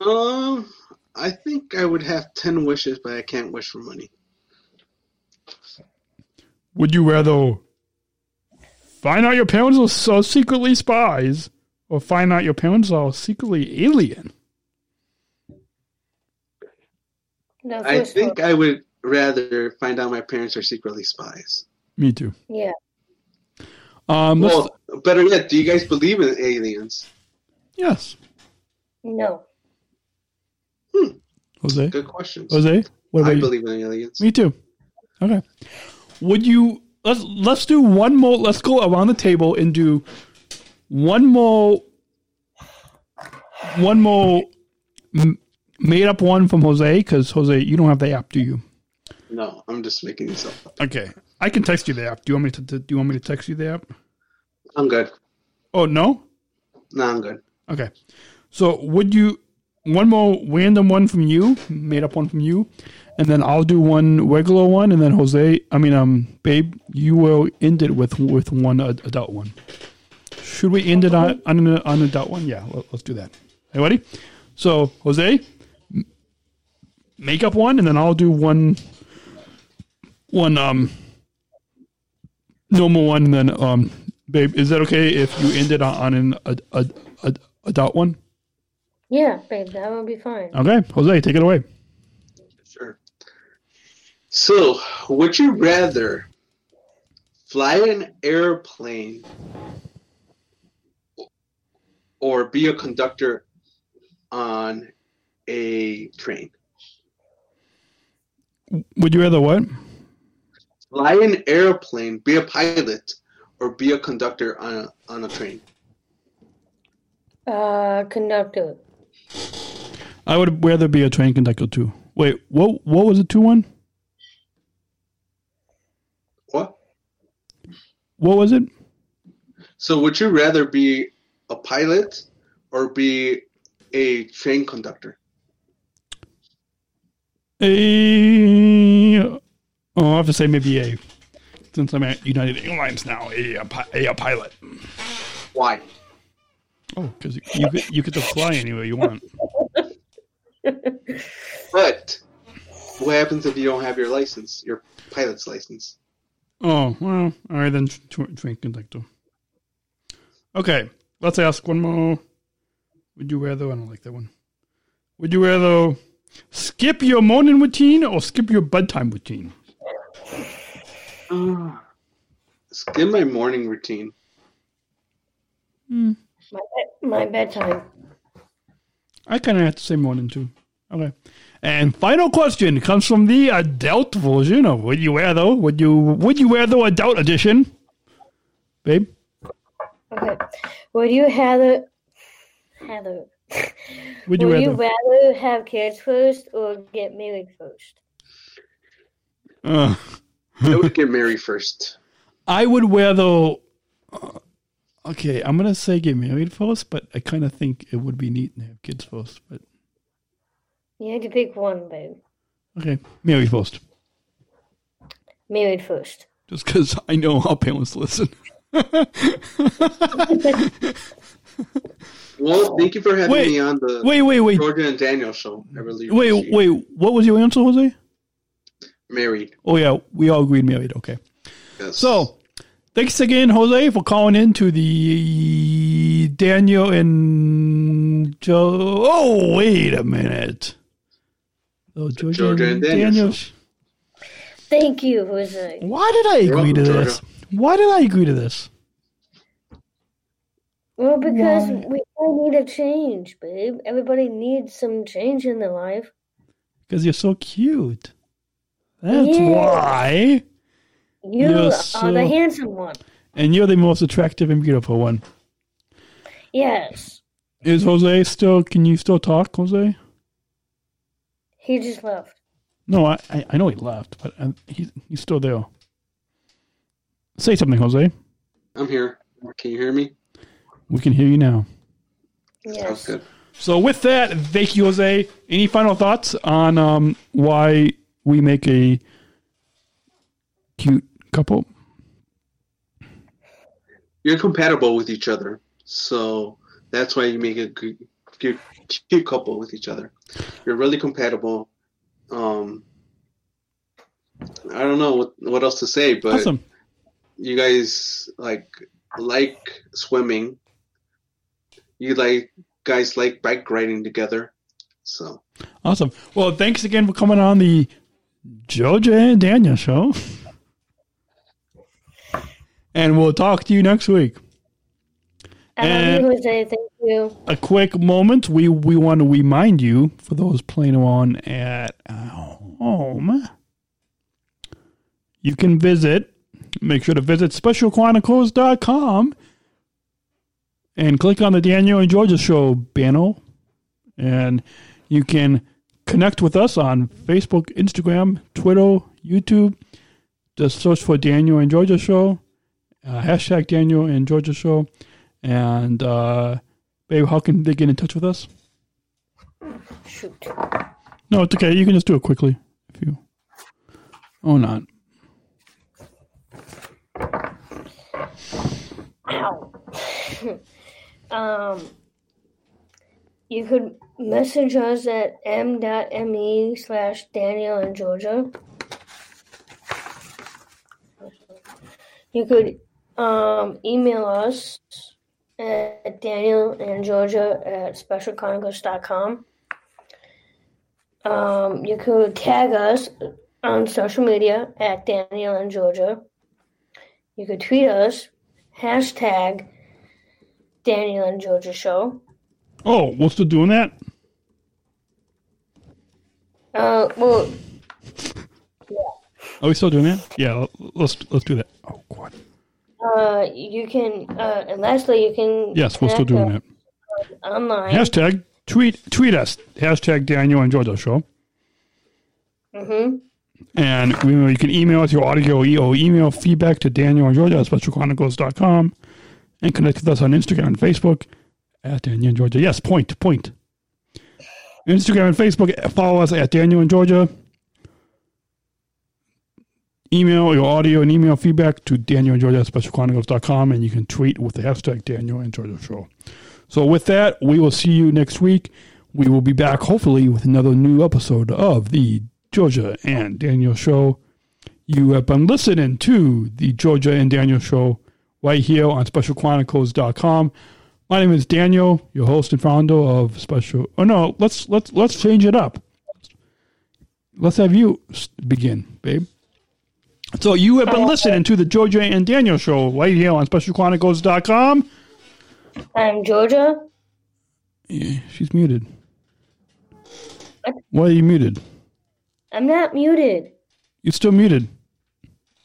Speaker 22: Um, I think I would have ten wishes, but I can't wish for money.
Speaker 1: Would you rather find out your parents are, are secretly spies or find out your parents are secretly alien?
Speaker 2: No,
Speaker 22: I
Speaker 2: first
Speaker 22: think
Speaker 2: one.
Speaker 22: I would rather find out my parents are secretly spies.
Speaker 1: Me too.
Speaker 2: Yeah.
Speaker 1: Um, let's-
Speaker 22: Well, better yet, do you guys believe in aliens?
Speaker 1: yes,
Speaker 2: No. Hmm.
Speaker 1: Jose.
Speaker 22: Good questions.
Speaker 1: Jose, what about
Speaker 22: I
Speaker 1: you?
Speaker 22: believe in aliens.
Speaker 1: Me too. Okay. Would you let's let's do one more. Let's go around the table and do one more. One more m- made up one from Jose because Jose, you don't have the app, do you?
Speaker 22: No, I'm just making this up.
Speaker 1: Okay, I can text you the app. Do you want me to? to do you want me to text you the app?
Speaker 22: I'm good.
Speaker 1: Oh no.
Speaker 22: No, I'm good.
Speaker 1: Okay. So would you one more random one from you, made up one from you, and then I'll do one regular one, and then Jose, I mean, um, babe, you will end it with with one ad- adult one. Should we end it on on an, on adult one? Yeah, let, us do that. Hey, ready? So Jose, make up one, and then I'll do one one um normal one, and then um, babe, is that okay if you end it on, on an a, a, a, adult one?
Speaker 2: Yeah, babe, that would be fine.
Speaker 1: Okay, Jose, take it away.
Speaker 22: Sure. So, would you rather fly an airplane or be a conductor on a train?
Speaker 1: Would you rather what?
Speaker 22: Fly an airplane, be a pilot, or be a conductor on a, on a train?
Speaker 2: Uh, conductor.
Speaker 1: I would rather be a train conductor too. Wait, what? What was it? Two one?
Speaker 22: What?
Speaker 1: What was it?
Speaker 22: So, would you rather be a pilot or be a train conductor?
Speaker 1: A. Oh, I have to say maybe a. Since I'm at United Airlines now, a a, a, a pilot.
Speaker 22: Why?
Speaker 1: Oh, because you get, you get to fly anywhere you want.
Speaker 22: But what happens if you don't have your license, your pilot's license?
Speaker 1: Oh well, all right then. Train conductor. Okay, let's ask one more. Would you rather? I don't like that one. Would you rather skip your morning routine or skip your bedtime routine?
Speaker 22: Uh, skip my morning routine.
Speaker 1: Hmm.
Speaker 2: My my bedtime.
Speaker 1: I kind of have to say morning too. Okay. And final question comes from the adult version of Would You Rather? Would you Would you rather adult edition? Babe?
Speaker 2: Okay. Would you have a, have rather
Speaker 1: Would you
Speaker 2: you
Speaker 1: rather?
Speaker 2: rather have kids first or get married first?
Speaker 1: Uh,
Speaker 22: I would get married first.
Speaker 1: I would rather. uh, okay, I'm gonna say get married first, but I kind of think it would be neat to have kids first. But
Speaker 2: You had to pick one, babe.
Speaker 1: okay, married first,
Speaker 2: Married first.
Speaker 1: just because I know our parents listen.
Speaker 22: Well, thank you for having
Speaker 1: Wait,
Speaker 22: me on the
Speaker 1: wait, wait, wait.
Speaker 22: Georgia and Daniel show. I really
Speaker 1: wait, wait. What was your answer, Jose?
Speaker 22: married.
Speaker 1: Oh yeah, we all agreed married. Okay.
Speaker 22: Yes.
Speaker 1: So, thanks again, Jose, for calling in to the Daniel and Joe. Oh, wait a minute. Oh, Georgia,
Speaker 22: Georgia
Speaker 1: and
Speaker 22: and Daniel
Speaker 1: Daniel.
Speaker 2: Thank you, Jose.
Speaker 1: Why did I agree to
Speaker 22: welcome,
Speaker 1: this? Why did I agree to this?
Speaker 2: Well, because
Speaker 1: Why?
Speaker 2: we all need a change, babe. Everybody needs some change in their life.
Speaker 1: Because you're so cute. That's
Speaker 2: Yeah.
Speaker 1: why.
Speaker 2: You
Speaker 1: You're
Speaker 2: are
Speaker 1: so-
Speaker 2: the handsome one.
Speaker 1: And you're the most attractive and beautiful one.
Speaker 2: Yes.
Speaker 1: Is Jose still? Can you still talk, Jose?
Speaker 2: He just left.
Speaker 1: No, I I, I know he left, but uh, he's he's still there. Say something, Jose.
Speaker 22: I'm here. Can you hear me?
Speaker 1: We can hear you now.
Speaker 22: Sounds good.
Speaker 1: So with that, thank you, Jose. Any final thoughts on um, why we make a cute couple?
Speaker 22: You're compatible with each other, so that's why you make a good, good, cute couple with each other. You're really compatible. Um, I don't know what what else to say, but
Speaker 1: Awesome.
Speaker 22: you guys like like swimming. You like guys like bike riding together. So
Speaker 1: Awesome. Well, thanks again for coming on the Georgia and Daniel show. And we'll talk to you next week.
Speaker 2: I
Speaker 1: And-
Speaker 2: love you, Jose. Thank you.
Speaker 1: a quick moment. We we want to remind you for those playing along at uh, home. You can visit. Make sure to visit specialchronicles.com and click on the Daniel and Georgia Show banner, and you can connect with us on Facebook, Instagram, Twitter, YouTube. Just search for Daniel and Georgia Show, uh, hashtag Daniel and Georgia Show, and uh, babe, how can they get in touch with us?
Speaker 2: Shoot.
Speaker 1: No, it's okay. You can just do it quickly if you. Oh, not.
Speaker 2: Ow. um, you could message us at m.me slash Daniel and Georgia. You could um, email us at Daniel and Georgia at specialchronicles.com. Um, you could tag us on social media at Daniel and Georgia. You could tweet us, hashtag Daniel and Georgia Show.
Speaker 1: Oh, we're still doing that?
Speaker 2: Uh, well, yeah.
Speaker 1: Are we still doing that? Yeah, let's let's do that. Oh, God.
Speaker 2: uh, you can, uh, and lastly, you can.
Speaker 1: Yes, we're still doing that.
Speaker 2: Online.
Speaker 1: Hashtag tweet tweet us. Hashtag Daniel and Georgia Show.
Speaker 2: Mm-hmm.
Speaker 1: And we, you can email us your audio or email feedback to Daniel and Georgia at specialchronicles.com and connect with us on Instagram and Facebook at Daniel and Georgia. Yes, point, point. Instagram and Facebook, follow us at Daniel and Georgia. Email your audio and email feedback to Daniel and Georgia at specialchronicles.com and you can tweet with the hashtag Daniel and Georgia Show. So with that, we will see you next week. We will be back hopefully with another new episode of the Georgia and Daniel Show. You have been listening to the Georgia and Daniel Show right here on SpecialChronicles.com. My name is Daniel, your host and founder of Special. Oh no, let's let's let's change it up. Let's have you begin, babe. So you have been listening to the Georgia and Daniel Show right here on SpecialChronicles.com.
Speaker 2: I'm Georgia.
Speaker 1: Yeah, she's muted. Why are you muted?
Speaker 2: I'm not muted.
Speaker 1: You're still muted.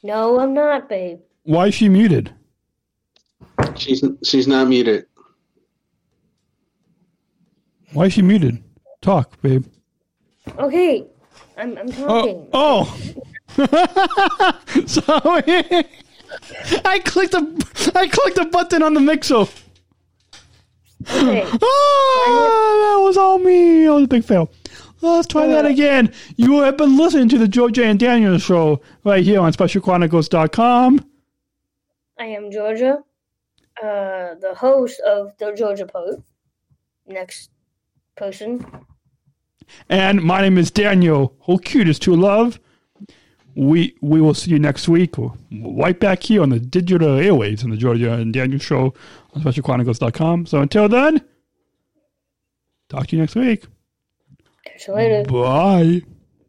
Speaker 2: No, I'm not, babe.
Speaker 1: Why is she muted?
Speaker 22: She's she's not muted.
Speaker 1: Why is she muted? Talk, babe.
Speaker 2: Okay, I'm, I'm talking.
Speaker 1: Oh. Sorry. I clicked a I clicked a button on the mixer.
Speaker 2: Okay.
Speaker 1: Ah, that was all me. That was a big fail. Let's try that again. You have been listening to the Georgia and Daniel show right here on SpecialChronicles.com.
Speaker 2: I am Georgia, uh, the host of the Georgia Post. Next person.
Speaker 1: And my name is Daniel. Who cute is to love. We we will see you next week. Right back here on the digital airwaves on the Georgia and Daniel show on SpecialChronicles.com. So until then, talk to you next week.
Speaker 2: Catch you later.
Speaker 1: Bye.